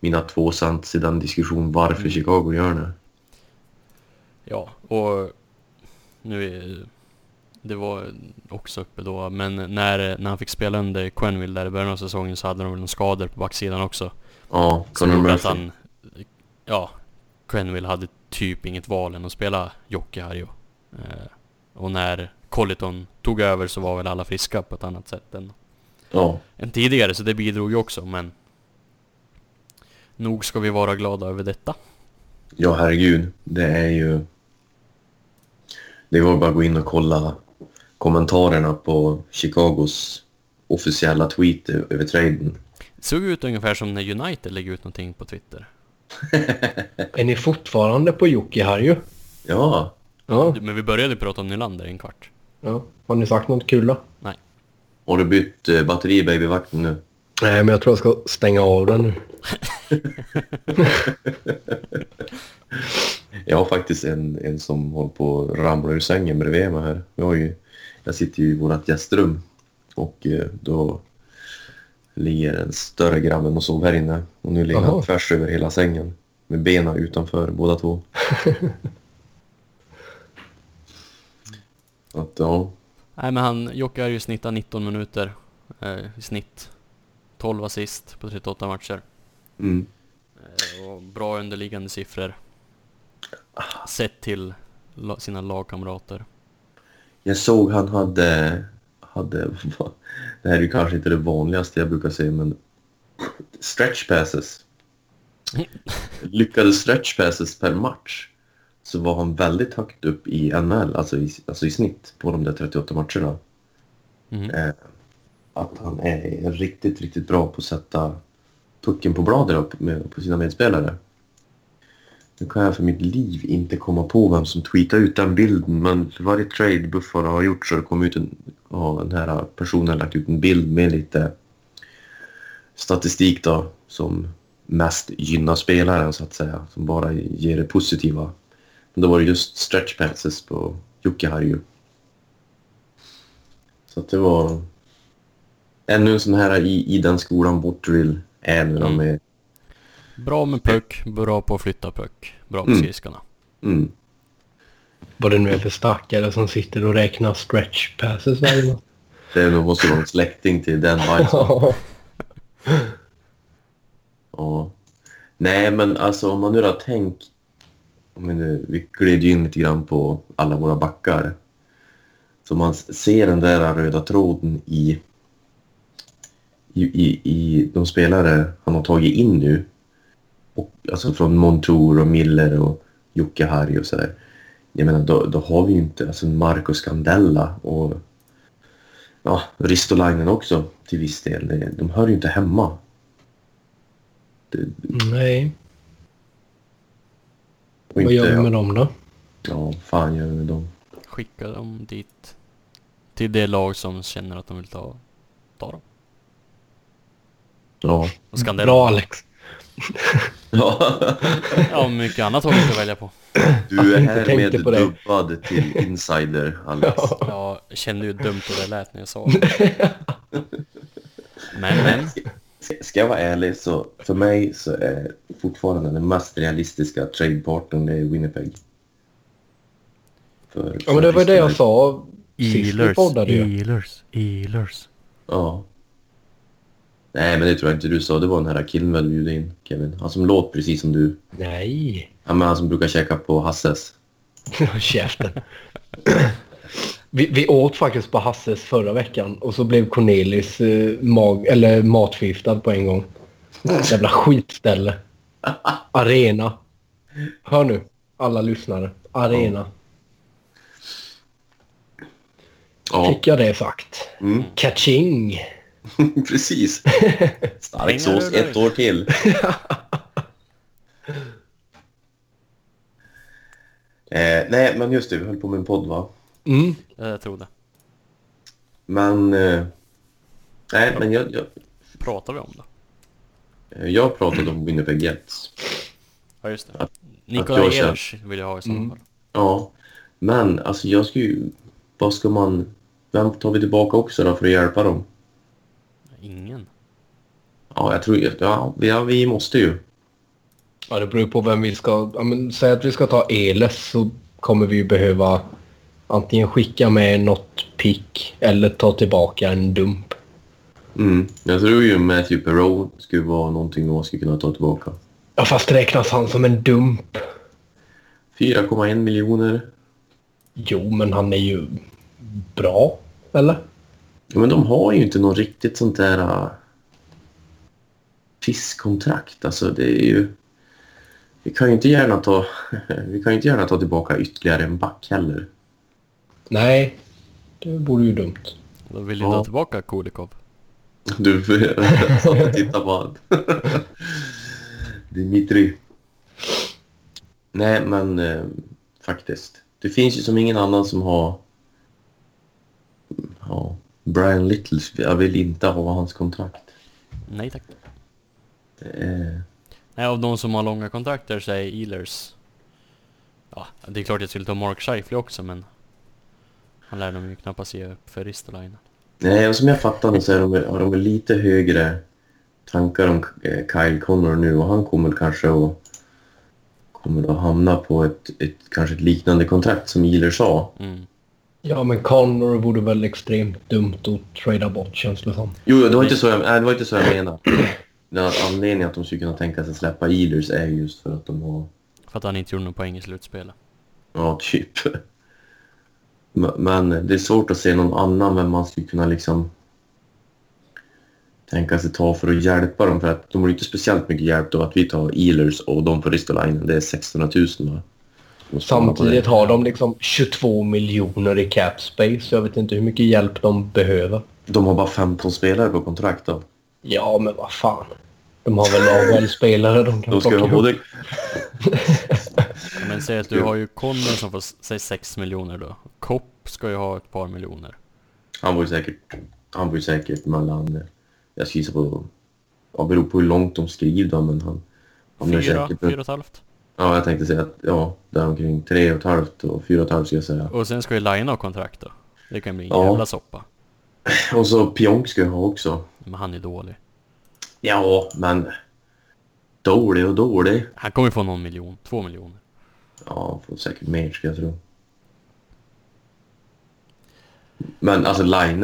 mina två cents i den diskussion varför Chicago gör det. Ja, och nu är, det var också uppe då, men när, när han fick spela under Quenneville där i början av säsongen så hade de väl några skador på backsidan också. Ja, Conor gjorde att Murphy. han, ja, Quenneville hade typ inget val än att spela Jocke Harjo. Eh, och när Colliton tog över så var väl alla friska på ett annat sätt än, Ja, än tidigare, så det bidrog ju också, men nog ska vi vara glada över detta. ja, herregud. Det är ju... Det var bara att gå in och kolla kommentarerna på Chicagos officiella tweet över traden. Det såg ut ungefär som när United lägger ut någonting på Twitter. Är ni fortfarande på Jocke här ju? Ja, Ja, Men vi började prata om Nylander i en kvart. ja. Har ni sagt något kul då? har du bytt eh, batteri i babyvakten nu? Nej, men jag tror jag ska stänga av den nu. Jag har faktiskt en, en som håller på att ramla ur sängen bredvid mig här. Jag, har ju, jag sitter ju i vårt gästrum och eh, då ligger en större grabben och sover här inne. Och nu ligger han Jaha. tvärs över hela sängen med benen utanför båda två. Att, ja, Nej men han, Jocke har ju snittat 19 minuter eh, i snitt. 12 assist på 38 matcher. mm. Eh, och bra underliggande siffror. Sett till la, sina lagkamrater. Jag såg han hade, hade, det här är ju kanske inte det vanligaste jag brukar säga, men stretch passes. Lyckade stretch passes per match så var han väldigt högt upp i NHL, alltså i, alltså i snitt på de där 38 matcherna. Mhm. Eh, att han är riktigt, riktigt bra på att sätta pucken på bladet på sina medspelare. Nu kan jag för mitt liv inte komma på vem som tweetade ut den bilden men för varje trade Buffalo har gjort så har kommit ut en, ja, den här personen lagt ut en bild med lite statistik då som mest gynnar spelaren så att säga, som bara ger det positiva. Men då var det just stretch passes på Jocke Harju. Så att det var ännu en sån här i, i den skolan Bottrill är nu Mm. är. Bra med puck, bra på att flytta puck. Bra på Mm. skridskorna. Mm. Vad det nu är för stackare som sitter och räknar stretch passes varje match. Det är nog måste vara en släkting till den Bison. Ja. Nej, men alltså om man nu har tänkt... om vi nu- Vi gled ju in lite grann på alla våra backar. Så man ser den där röda tråden i, i, i, i de spelare han har tagit in nu. Och, alltså från Montour och Miller och Jocke Harry och sådär. Jag menar, då, då har vi ju inte... Alltså Marco Scandella och ja, Ristolainen också till viss del. De hör ju inte hemma. Det, Nej, och vad inte, gör vi med dem då? Ja, fan gör vi med dem? Skicka dem dit. Till det lag som känner att de vill ta, ta dem. Ja. Och Scandella. Bra Alex. Ja. Ja, mycket annat har vi inte att välja på. Du är härmed dubbad till insider, Alex. Jag kände ju dumt det lät när jag sa det. Men, men. Ska- jag vara ärlig så för mig så är fortfarande den mest realistiska tradepartnern är Winnipeg. För, Ja men det var det jag sa Ealers. Ealers, Ealers. Ja. Nej, men det tror jag inte du sa. Det var den här killen väl bjöd in, Kevin. Han som låter precis som du. Nej. Ja, men han som brukar käka på Hasses. Käften. Vi, vi åt faktiskt på Hasses förra veckan och så blev Cornelis eh, mag, eller matförgiftad på en gång. Jävla skitställe. Arena. Hör nu, alla lyssnare. Arena. Ja, Fick jag det sagt. mm, Kaching. precis. Stark sås ett år till. eh, nej, men just det. Vi höll på med en podd, va? Mm. Jag tror det. Men... Eh, nej, men jag, jag, Pratar vi om det? Eh, Jag pratade om Winnipeg Jets. Ja, just det. Att- Nikolaj känner- Ehlers vill jag ha i sådana Mm. fall. Ja, men alltså jag skulle ju... Vad ska man... Vem tar vi tillbaka också då för att hjälpa dem? Ingen. Ja, jag tror... Ja, vi, ja, vi måste ju. Ja, det beror på vem vi ska... Ja, men, säg att vi ska ta Eles så kommer vi ju behöva antingen skicka med något pick eller ta tillbaka en dump. Mm. Jag tror ju Matthew Perreault skulle vara någonting man skulle kunna ta tillbaka. Ja, fast räknas han som en dump? 4,1 miljoner. Jo, men han är ju bra, eller? Ja, men de har ju inte något riktigt sånt där... Uh, fiskkontrakt. Alltså det är ju... Vi kan ju inte gärna ta... vi kan ju inte gärna ta tillbaka ytterligare en back heller. Nej, det vore ju dumt. Då vill du Ja. ta tillbaka Kulikov. Du satt och tittade på han. Dimitri. Nej, men eh, faktiskt. Det finns ju som ingen annan som har... Ja, Brian Littles. Jag vill inte ha hans kontrakt. Nej tack. Det är... Nej, av de som har långa kontrakter så är Ehlers... Ja, det är klart jag skulle ta Mark Scheifele också men... Han lär de ju knappast ge upp för Ristolainen. Nej, och som jag fattar det så är de, har de väl lite högre tankar om eh, Kyle Connor nu och han kommer kanske att kommer att hamna på ett, ett kanske ett liknande kontrakt som Ealer sa. Mm. Ja, men Connor vore väl extremt dumt att trada bort, känns det som. Jo, det var inte så jag, nej, det var inte så jag menade. Den anledningen att de skulle kunna tänka sig att släppa Ealers är just för att de har, För att han inte gjorde någon poäng i slutspelet. ja typ. Men- det är svårt att se någon annan vem man skulle kunna liksom tänka sig ta för att hjälpa dem. För att de har inte speciellt mycket hjälp då att vi tar Ealers och de på Ristolainen. Det är 600 000 va? Samtidigt har de liksom 22 miljoner i cap space. Jag vet inte hur mycket hjälp de behöver. De har bara 15 spelare på kontrakt då. Ja, men vad fan. De har väl AHL-spelare de kan De ska plocka både... Men säg att du har ju Connor som får, säg 6 miljoner då. Kopp ska ju ha ett par miljoner. Han var ju säkert... Han var ju säkert mellan... Jag ska gissa på... Ja, beror på hur långt de skriver då, men han... Han Fyra, säkert... fyra och ett halvt. Ja, jag tänkte säga att ja, där omkring tre och ett halvt och fyra och ett halvt ska jag säga. Och sen ska ju Line ha kontrakt då. Det kan bli en Ja. jävla soppa. Och så Pionk ska jag ha också. Men han är dålig. Ja, men... Dålig och dålig. Han kommer få någon miljon, två miljoner. Ja, får säkert mer ska jag tro. Men alltså Line,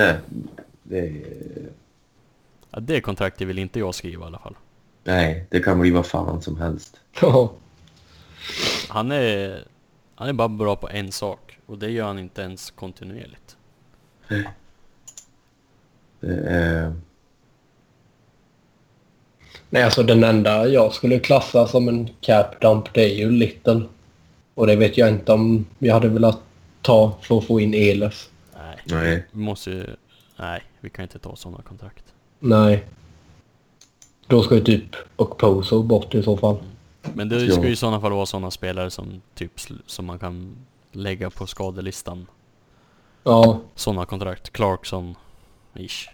det är... Ja, det kontraktet vill inte jag skriva i alla fall. Nej, det kan bli vad fan som helst. Han är, han är bara bra på en sak. Och det gör han inte ens kontinuerligt. Det är... Nej, alltså den enda jag skulle klassa som en cap dump det är ju Little. Och det vet jag inte om vi hade velat ta för att få in Eles. Nej, Nej. vi måste ju... Nej, vi kan inte ta sådana kontrakt. Nej. Då ska ju typ Okposo bort i så fall. Men det Ja. ska ju i sådana fall vara sådana spelare som typ som man kan lägga på skadelistan. Ja, Sådana kontrakt. Clarkson, ish.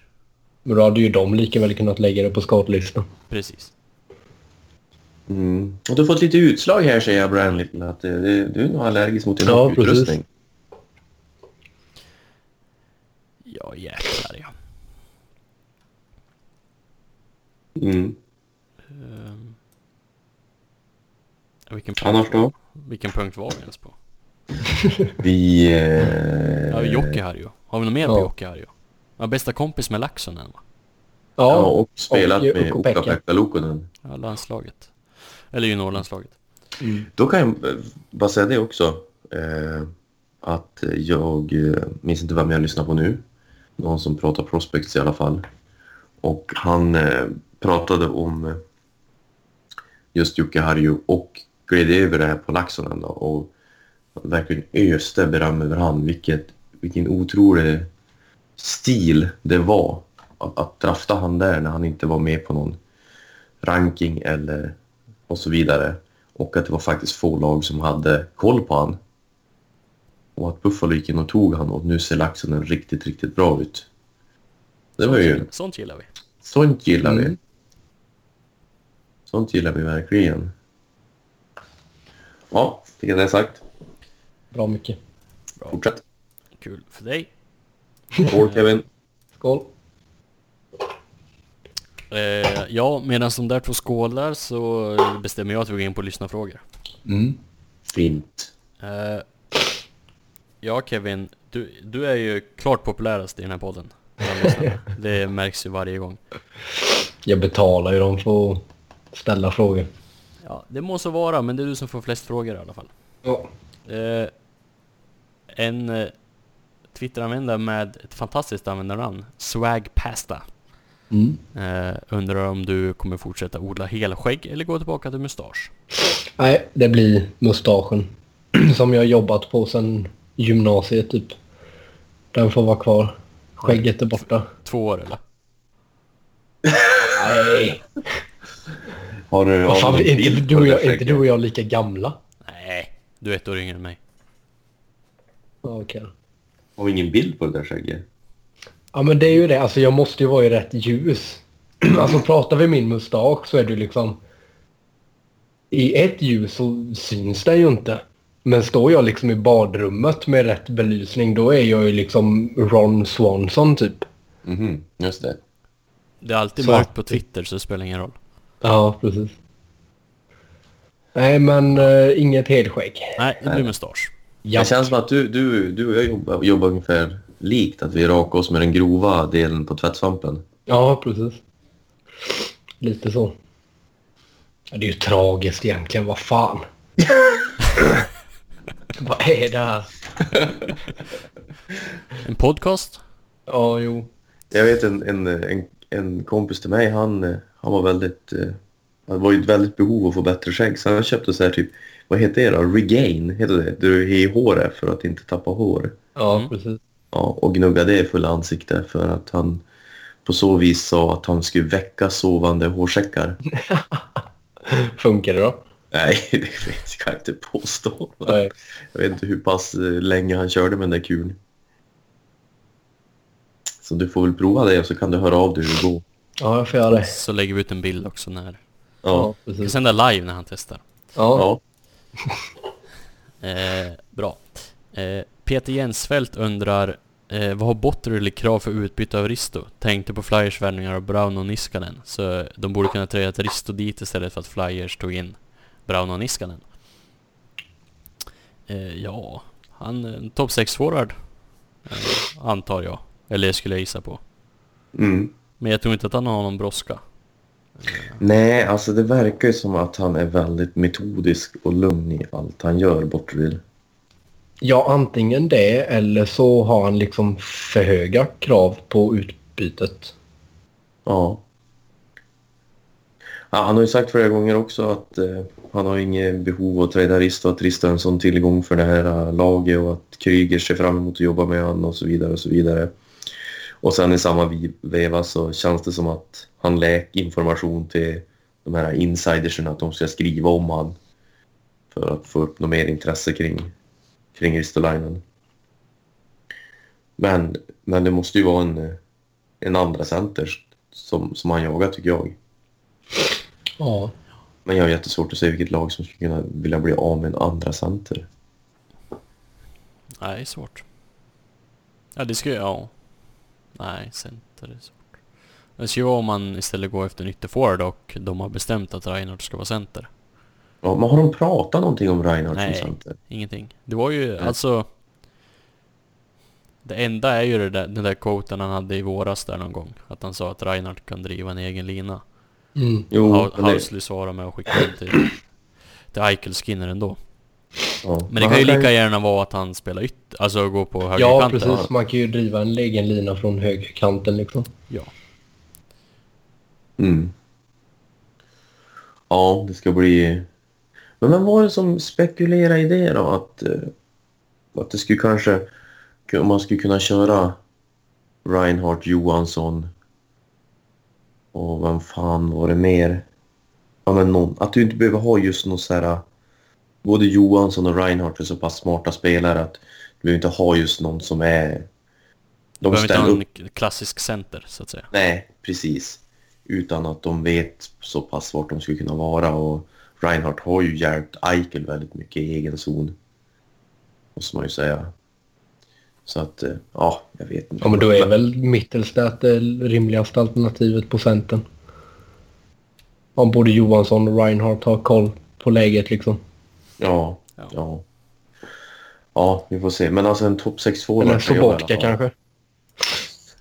men då hade ju de lika väl kunnat lägga det på skadelistan. Precis. Mm. Och du har fått lite utslag här säger jag Brian Little. Att det, det, du är nog allergisk mot din Ja, utrustning. Ja jäklar ja. Mm. Vilken, Annars då? vilken punkt var vi ens på? Vi... Eh, Ja, Jokiharju. Har vi något mer Ja. på Jokiharju? Ja, bästa kompis med Laxonen va? Ja, och spelat och- med. Ukko-Pekka Lukonen. Ja, landslaget. Eller juniorlandslaget. Då kan jag eh, bara säga det också. Eh, att jag eh, minns inte vem jag lyssnar på nu. Någon som pratar prospects i alla fall. Och han eh, pratade om eh, just Jocke Harju och gled över det här på Laxonen då, och verkligen öste beröm över han. Vilket, vilken otrolig stil det var att, att drafta han där när han inte var med på någon ranking eller och så vidare. Och att det var faktiskt få lag som hade koll på han. Och att Buffalo gick in och tog han och nu ser Laxonen riktigt, riktigt bra ut. Det var ju... Sånt gillar vi. Sånt gillar vi. Mm. Sånt gillar vi verkligen. Ja, fick jag det sagt. Bra mycket. Fortsätt. Kul för dig. Skål Kevin. Skål. Eh, ja, medan de där två skålar så bestämmer jag att vi går in på lyssnarfrågor. Mm. Fint. Eh, ja Kevin, du, du är ju klart populärast i den här podden. Det märks ju varje gång. Jag betalar ju dem för att ställa frågor. Ja, det må så vara, men det är du som får flest frågor i alla fall. Ja. Eh, en eh, Twitteranvändare med ett fantastiskt användarnamn, Swagpasta, Mm. eh, undrar om du kommer fortsätta odla helskägg eller gå tillbaka till mustasch? Nej, det blir mustaschen. Som jag jobbat på sedan gymnasiet typ. Den får vara kvar. Skägget är borta. Två år eller? Nej! Har du, Vad har fan, är inte du, och det jag, inte du och jag lika gamla? Nej, du är ett år yngre än mig. Okej. Har vi ingen bild på det där skägget? Ja men det är ju det. Alltså jag måste ju vara i rätt ljus. Alltså pratar vi min mustasch så är det ju liksom... I ett ljus så syns den ju inte. Men står jag liksom i badrummet med rätt belysning då är jag ju liksom Ron Swanson typ. Mhm, just det. Det är alltid Så- mörkt på Twitter så det spelar ingen roll. Ja, precis. Nej men uh, inget helskägg. Nej, det blir mustasch. Ja. Det känns som att du, du, du och jag jobbar, jobbar ungefär likt. Att vi rakar oss med den grova delen på tvättsvampen. ja, precis. Lite så. Det är ju tragiskt egentligen. Vad fan. Vad är det här? En podcast? Ja, jo. Jag vet en, en, en, en kompis till mig, han, eh, han var väldigt... eh, Han var i ett väldigt behov av att få bättre skägg. Så han köpte så här typ... Vad heter det då? Regain, heter det? Du har i håret för att inte tappa hår. Ja, Mm. precis. Ja, och gnugga det i fulla ansikte för att han på så vis sa att han skulle väcka sovande hårsäckar. Funkar det då? Nej, det vet jag inte påstå. Nej. Jag vet inte hur pass eh, länge han körde med den där kulen. Så du får väl prova det och så kan du höra av dig hur det går. Ja, jag får göra det. Så lägger vi ut en bild också när... Ja. Vi precis. sända live när han testar. Ja. ja. Eh, bra. Eh, Peter Jensfeldt undrar eh, vad har Botterill krav för utbyte av Risto? Tänkte på Flyers värvningar av Brown och Niskanen. Så de borde kunna tröja ett Risto dit istället för att Flyers tog in Brown och Niskanen. Eh, ja, han är en topp 6 forward. Eh, antar jag. Eller skulle jag gissa på. Mm. Men jag tror inte att han har någon brådska. Nej, alltså det verkar ju som att han är väldigt metodisk och lugn i allt han gör, Botterill. ja, antingen det eller så har han liksom för höga krav på utbytet. Ja. ja. Han har ju sagt flera gånger också att eh, han har inget behov av att träda Risto, att Risto är en sån tillgång för det här eh, laget och att Kryger ser fram emot att jobba med honom och så vidare och så vidare. Och sen i samma veva så känns det som att han läck information till de här insiderserna att de ska skriva om han för att få upp något mer intresse kring, kring Ristolainen. Men, men det måste ju vara en, en andra center som, som han jagar tycker jag. Ja. Men jag har jättesvårt att se vilket lag som skulle kunna vilja bli av med en andra center. Nej, svårt. Ja, det ska ju... Nej, center är svårt. Det ju vara om man istället går efter en ytterforward och de har bestämt att Reinhardt ska vara center. Ja, men har de pratat någonting om Reinhardt Nej. som center? Ingenting. Det var ju Nej. alltså... Det enda är ju det där, den där quoten han hade i våras där någon gång. Att han sa att Reinhardt kan driva en egen lina. Mm. Jo, Ha- men det, Housley svarade med att skicka den till, till Eichel Skinner ändå. Ja. Men det kan ju lika gärna vara att han spelar ytt, alltså gå på Ja, högerkanten. precis. Man kan ju driva en egen lina från högerkanten liksom. Ja. Mm. Ja, det ska bli... Men vem var det som spekulerade i det då? Att, eh, att det skulle kanske... Om man skulle kunna köra Reinhardt, Johansson och vem fan var det mer? Ja, men någon, att du inte behöver ha just någon så här... Både Johansson och Reinhardt är så pass smarta spelare att du behöver inte ha just någon som är... Du behöver inte ställer ha upp en klassisk center, så att säga. Nej, precis. utan att de vet så pass vart de skulle kunna vara. Och Reinhardt har ju hjälpt Eichel väldigt mycket i egen zon. Måste man ju säga. Så att, eh, ja, jag vet inte. Ja, men då är väl Mittelstadt det rimligaste alternativet på centern. Om både Johansson och Reinhardt har koll på läget liksom. Ja, Ja. ja. Ja, vi får se. Men alltså en topp 6 forward Eller Sobotka kanske.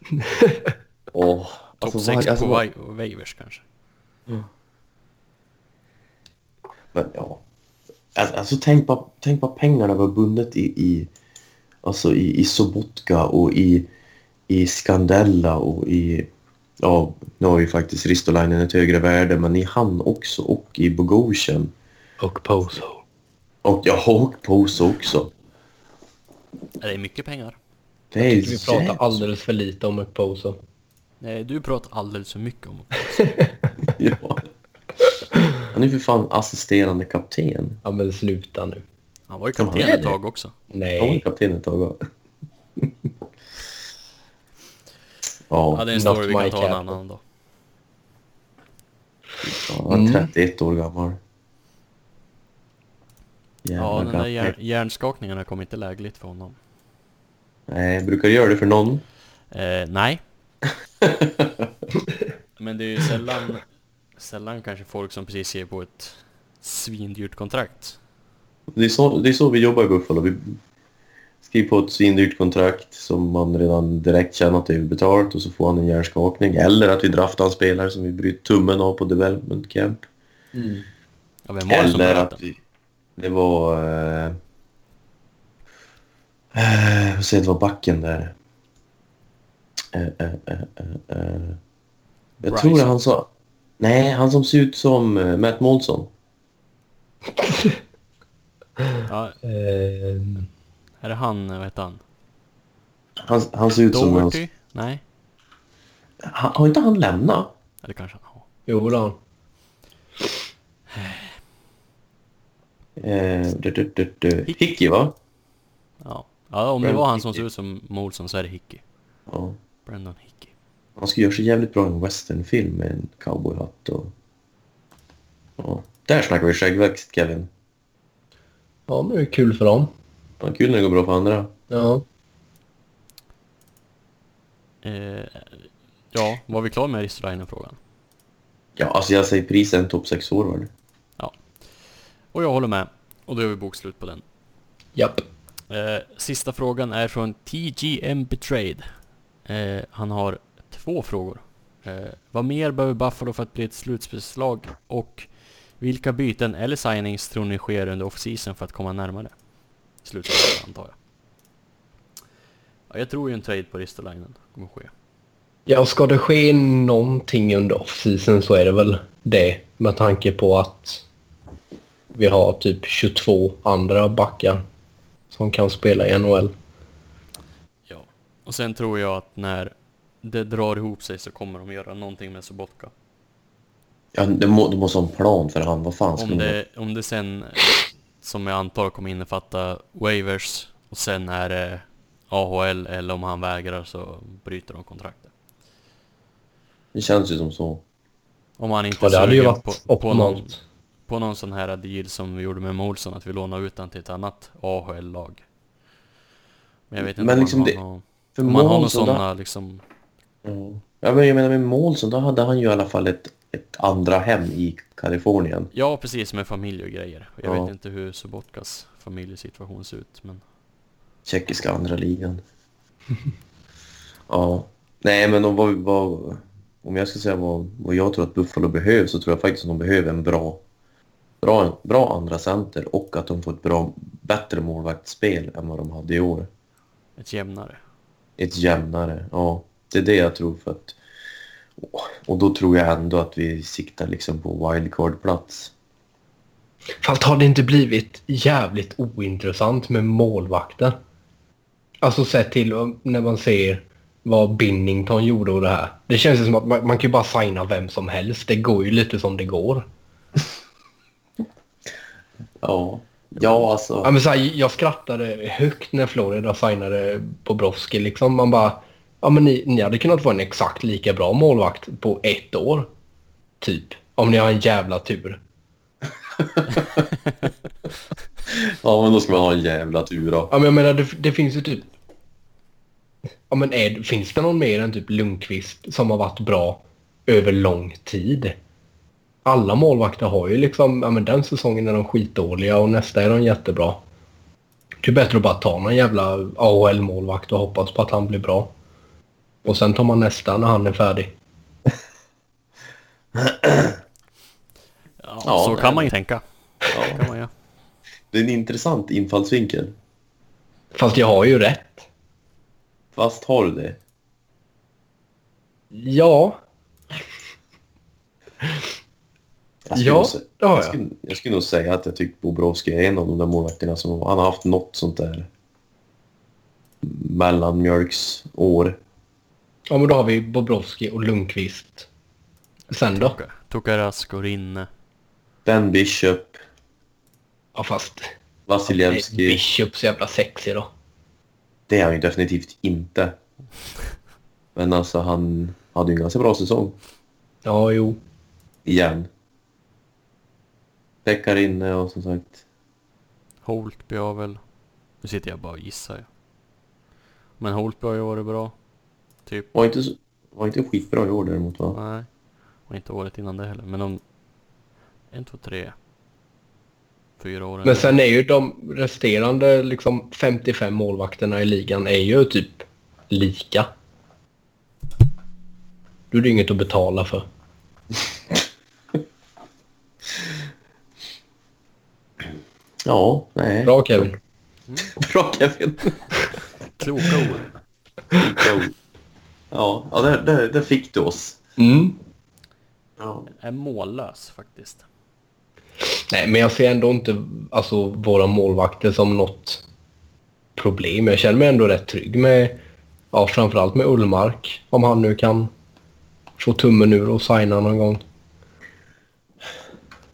Åh, Topp alltså, 6 vad- alltså, på waivers kanske. Men ja. Alltså, alltså tänk, bara, tänk bara pengarna var bundet i, i, alltså i, i Sobotka och i, i Scandella och i... Ja, nu har ju faktiskt Ristolainen ett högre värde, men i han också och i Bogosian. Och Poso. Och ja, och Poso också. Det är mycket pengar. Det är Vi pratar jävligt- alldeles för lite om Poso. Nej, du pratar alldeles för mycket om Ja. Han är för fan assisterande kapten. Ja men sluta nu. Han var ju kapten han är ett det. tag också. Han var Nej. kapten ett tag. ja. Ja, Ja, det är en Not story vi my kan ta en annan dag. han är 31 år gammal. Ja, den där hjär, hjärnskakningarna kom inte lägligt för honom. Nej, brukar du göra det för någon? Eh, nej. Men det är ju sällan, sällan kanske folk som precis ser på ett svindyrt kontrakt. Det är, så, det är så vi jobbar i Buffalo. Vi skriver på ett svindyrt kontrakt som man redan direkt känner att det är betalt och så får han en hjärnskakning. Eller att vi draftar en spelare som vi bryter tummen av på development camp. Ja, vem var det som Eller att vi... Det var... Eh, eh, vad säger det var backen där. Eh, eh, eh, eh, eh. Jag Bryson. tror det han sa... Nej, han som ser ut som eh, Matt Molson. Ja, Eh, är det han, vad heter han? Han, han ser ut som... Doherty? Nej? Han, har inte han lämnat? Eller kanske han har. jo då. Eh, du, du, du, du. Hickey va? Ja. ja, om det var han som såg ut som Molson så är det Hickey. Ja. Brandon Hickey. Han skulle göra sig jävligt bra i en westernfilm med en cowboyhatt och... Ja. Där snackar vi skäggväxt Kevin. Ja men det är kul för dem. Ja, kul när det går bra för andra. Ja. Eh, ja, var vi klara med Ristolainen-frågan? Ja, alltså jag säger pris en topp 6 forward. Och jag håller med. Och då gör vi bokslut på den. Japp. Eh, sista frågan är från TGM Betrayed. Eh, han har två frågor. Eh, vad mer behöver Buffalo för att bli ett slutspelslag? Och vilka byten eller signings tror ni sker under off-season för att komma närmare slutspelet antar jag? Ja, jag tror ju en trade på Ristolainen kommer ske. Ja, ska det ske någonting under off-season så är det väl det. Med tanke på att vi har typ 22 andra backar som kan spela i NHL. Ja. Och sen tror jag att när det drar ihop sig så kommer de göra någonting med Sobotka. Ja, må, du måste ha en plan för han. Vad fan ska Om man... det, om det sen, som jag antar kommer innefatta waivers och sen är det AHL eller om han vägrar så bryter de kontraktet. Det känns ju som så. Om han inte Ja, det hade ju varit på, på, någon. På någon sån här deal som vi gjorde med Molson, att vi lånar ut han till ett annat AHL-lag. Men jag vet inte Men om, liksom han det- har, någon- om han har Månsson, sådana liksom... Ja. Ja, men jag menar med Målsson, då hade han ju i alla fall ett, ett andra hem i Kalifornien. Ja, precis med familj och grejer. Jag Ja. vet inte hur Sobotkas familjesituation ser ut, men... Tjeckiska andra ligan. ja. Nej, men om, vad, vad, om jag ska säga vad, vad jag tror att Buffalo behöver så tror jag faktiskt att de behöver en bra, bra, bra andra center och att de får ett bra, bättre målvaktsspel än vad de hade i år. Ett jämnare. Ett jämnare, ja. Det är det jag tror för att... Och då tror jag ändå att vi siktar liksom på wildcard-plats. Fast har det inte blivit jävligt ointressant med målvakter? Alltså sett till när man ser vad Binnington gjorde och det här. Det känns ju som att man, man kan ju bara signa vem som helst. Det går ju lite som det går. Ja. Ja, alltså... Ja, men så här, jag skrattade högt när Florida signade Bobrovski. Liksom. Man bara, ja men ni, ni hade kunnat få en exakt lika bra målvakt på ett år. typ. Om ni har en jävla tur. Ja, men då ska man ha en jävla tur då. Ja, men jag menar, det, det finns ju typ... Ja, men är, finns det någon mer än typ Lundqvist som har varit bra över lång tid? Alla målvakter har ju liksom, ja men den säsongen är de skitdåliga och nästa är de jättebra. Det är bättre att bara ta någon jävla AHL-målvakt och hoppas på att han blir bra. Och sen tar man nästa när han är färdig. Ja, Ja, så nej. kan man ju tänka. Ja. Kan man göra. Det är en intressant infallsvinkel. Fast jag har ju rätt. Fast har du det? Ja, Jag skulle, Ja, nog, jag, jag. skulle, jag skulle nog säga att jag tycker Bobrovski är en av de där målvakterna som han har haft något sånt där mellanmjölksår. ja men då har vi Bobrovski och Lundqvist. Sen då? Tukarask och Rinne. Ben Bishop, Ja fast... Vasilevski. Bishop så jävla sexig då. Det är han ju definitivt inte. Men alltså han hade ju en ganska bra säsong. Ja, jo. Igen. Pekka inne och som sagt. Holtby har väl... Nu sitter jag bara och gissar. Men Holtby har ju varit bra. Typ. Var inte, så- var inte skitbra i år däremot va? Nej. Och inte året innan det heller. Men om... En, två, tre. Fyra år. Men sen är ju de resterande liksom 55 målvakterna i ligan är ju typ lika. Då är det inget att betala för. Ja, nej. Bra Kevin. Bra Kevin. Kloka ord. ja, ja där, där, där fick du oss. Mm. Ja. Är mållös faktiskt. Nej, men jag ser ändå inte alltså, våra målvakter som något problem. Jag känner mig ändå rätt trygg med, ja framförallt med Ullmark. Om han nu kan få tummen ur och signa någon gång.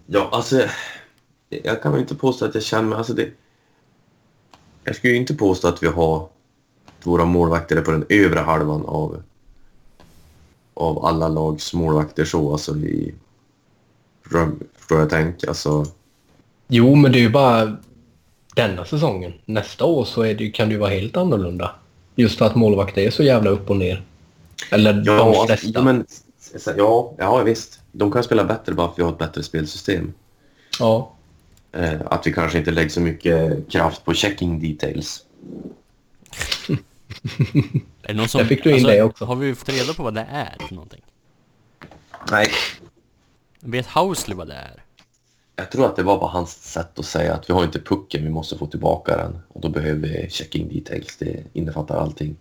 Ja, alltså. Jag kan väl inte påstå att jag känner mig... Alltså det, jag skulle ju inte påstå att vi har våra målvakter på den övre halvan av, av alla lags målvakter så. Alltså i... Förstår jag tänker? Alltså, Jo, men det är ju bara denna säsongen. Nästa år så är det, kan det ju vara helt annorlunda. Just för att målvakter är så jävla upp och ner. Eller de ja, flesta. ja, men, ja, ja, visst. De kan spela bättre bara för att vi har ett bättre spelsystem. Ja. Eh, att vi kanske inte lägger så mycket kraft på checking details. Är det någon som, alltså, fick du in det också. Har vi fått reda på vad det är för någonting? Nej. Vet Housley vad det är? Jag tror att det var bara hans sätt att säga att vi har inte pucken, vi måste få tillbaka den. Och då behöver vi checking details, det innefattar allting.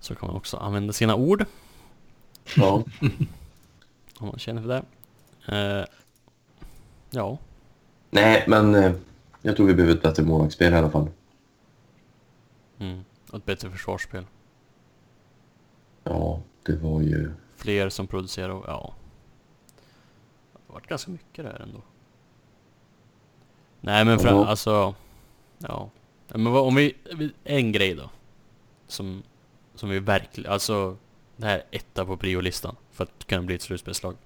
Så kan man också använda sina ord. Ja. Om man känner för det. Eh, ja, Nej, men eh, jag tror vi behöver ett bättre målvaktsspel i alla fall. mm. och ett bättre försvarsspel. Ja, det var ju... Fler som producerar ja. Det har varit ganska mycket där ändå. Nej men fram, alltså. Ja. Men vad, om vi, en grej då. Som, som vi verkligen, alltså. Det här är etta på priolistan. För att kunna bli ett slutspelslag.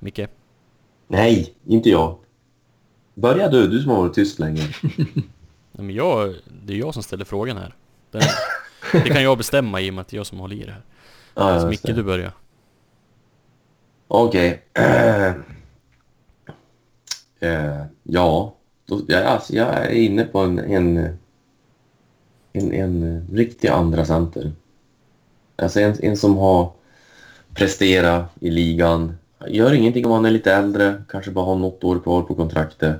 Micke? Nej, inte jag. Börja du, du som har varit tyst länge. Nej, men jag, det är jag som ställer frågan här. Den, det kan jag bestämma i och med att det är jag som håller i det här. Ja, Så just Micke du börjar. Okej. Eh, ja, då, ja alltså, jag är inne på en, en, en, en riktig andra center. Alltså en, en som har presterat i ligan. Gör ingenting om han är lite äldre, kanske bara har något år kvar på kontraktet.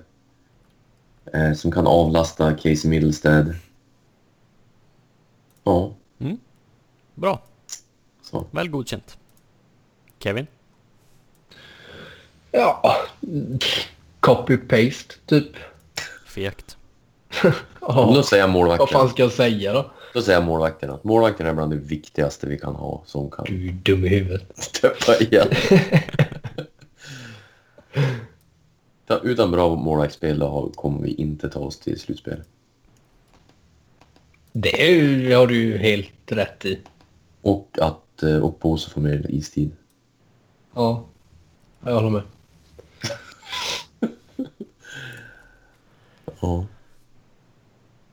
Eh, som kan avlasta Casey Middlestead. Ja, Bra, så. väl godkänt. Kevin? Ja. Copy-paste, typ. Fegt. Då Ja. säger jag Vad målvakten. fan ska jag säga då? Då säger jag målvakterna. Målvakten är bland det viktigaste vi kan ha som kan Du är dum i huvudet. steppa igen. Ta- Utan bra målvaktsspel kommer vi inte ta oss till slutspel. Det är har du ju helt rätt i. Och att eh, Okposo får mer istid. Ja, jag håller med. Ja.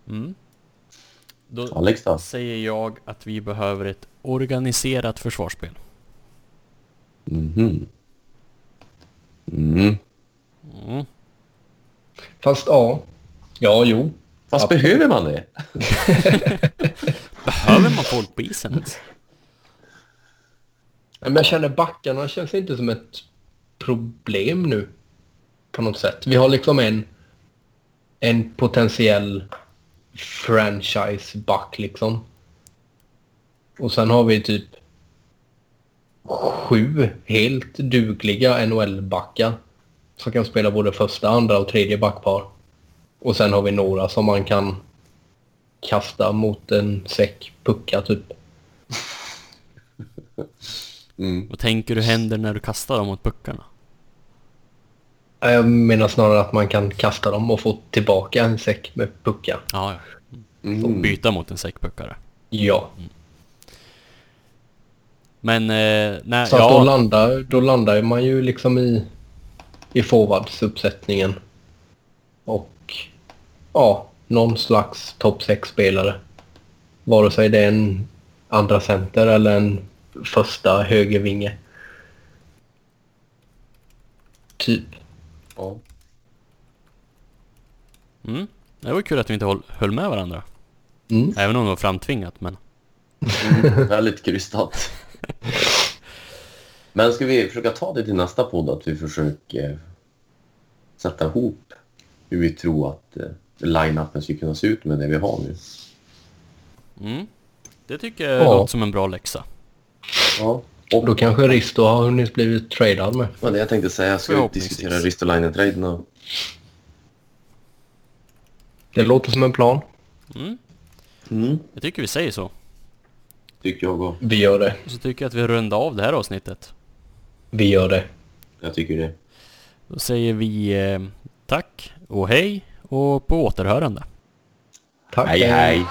Mm. Då Alex då? säger jag att vi behöver ett organiserat försvarsspel. Mhm. Mm. Mm. Fast ja. Ja, jo. Fast Absolut. behöver man det? Behöver man folk på isen ens? Men jag känner backarna känns inte som ett problem nu. På något sätt. Vi har liksom en, en potentiell franchise-back liksom. Och sen har vi typ sju helt dugliga NHL-backar. Som kan spela både första, andra och tredje backpar. Och sen har vi några som man kan kasta mot en säck puckar typ. Mm. Vad tänker du händer när du kastar dem mot puckarna? Jag menar snarare att man kan kasta dem och få tillbaka en säck med puckar. Ja, ja. Mm. Byta mot en säckpuckare. Ja. Men, eh, nej, Så att då, ja. landar, då landar man ju liksom i, i forwardsuppsättningen. Och ja, någon slags topp 6-spelare. Vare sig det är en andra center eller en första högervinge. Typ. Ja. Mm. Det var kul att vi inte höll med varandra. Mm. Även om det var framtvingat, men... Mm. Väldigt krystat. Men ska vi försöka ta det till nästa podd att vi försöker sätta ihop hur vi tror att eh, line-upen ska kunna se ut med det vi har nu. Mm. Det tycker jag Ja. låter som en bra läxa. Ja. Och då kanske Risto har hunnit blivit tradad med. Det var det jag tänkte säga. Ska vi diskutera Ristolainen-traden och... Det låter som en plan. Mm. Mm. Jag tycker vi säger så. Tycker jag och. Vi gör det. Och så tycker jag att vi rundar av det här avsnittet. Vi gör det. Jag tycker det. Då säger vi eh, tack och hej och på återhörande. Tack. Hej hej!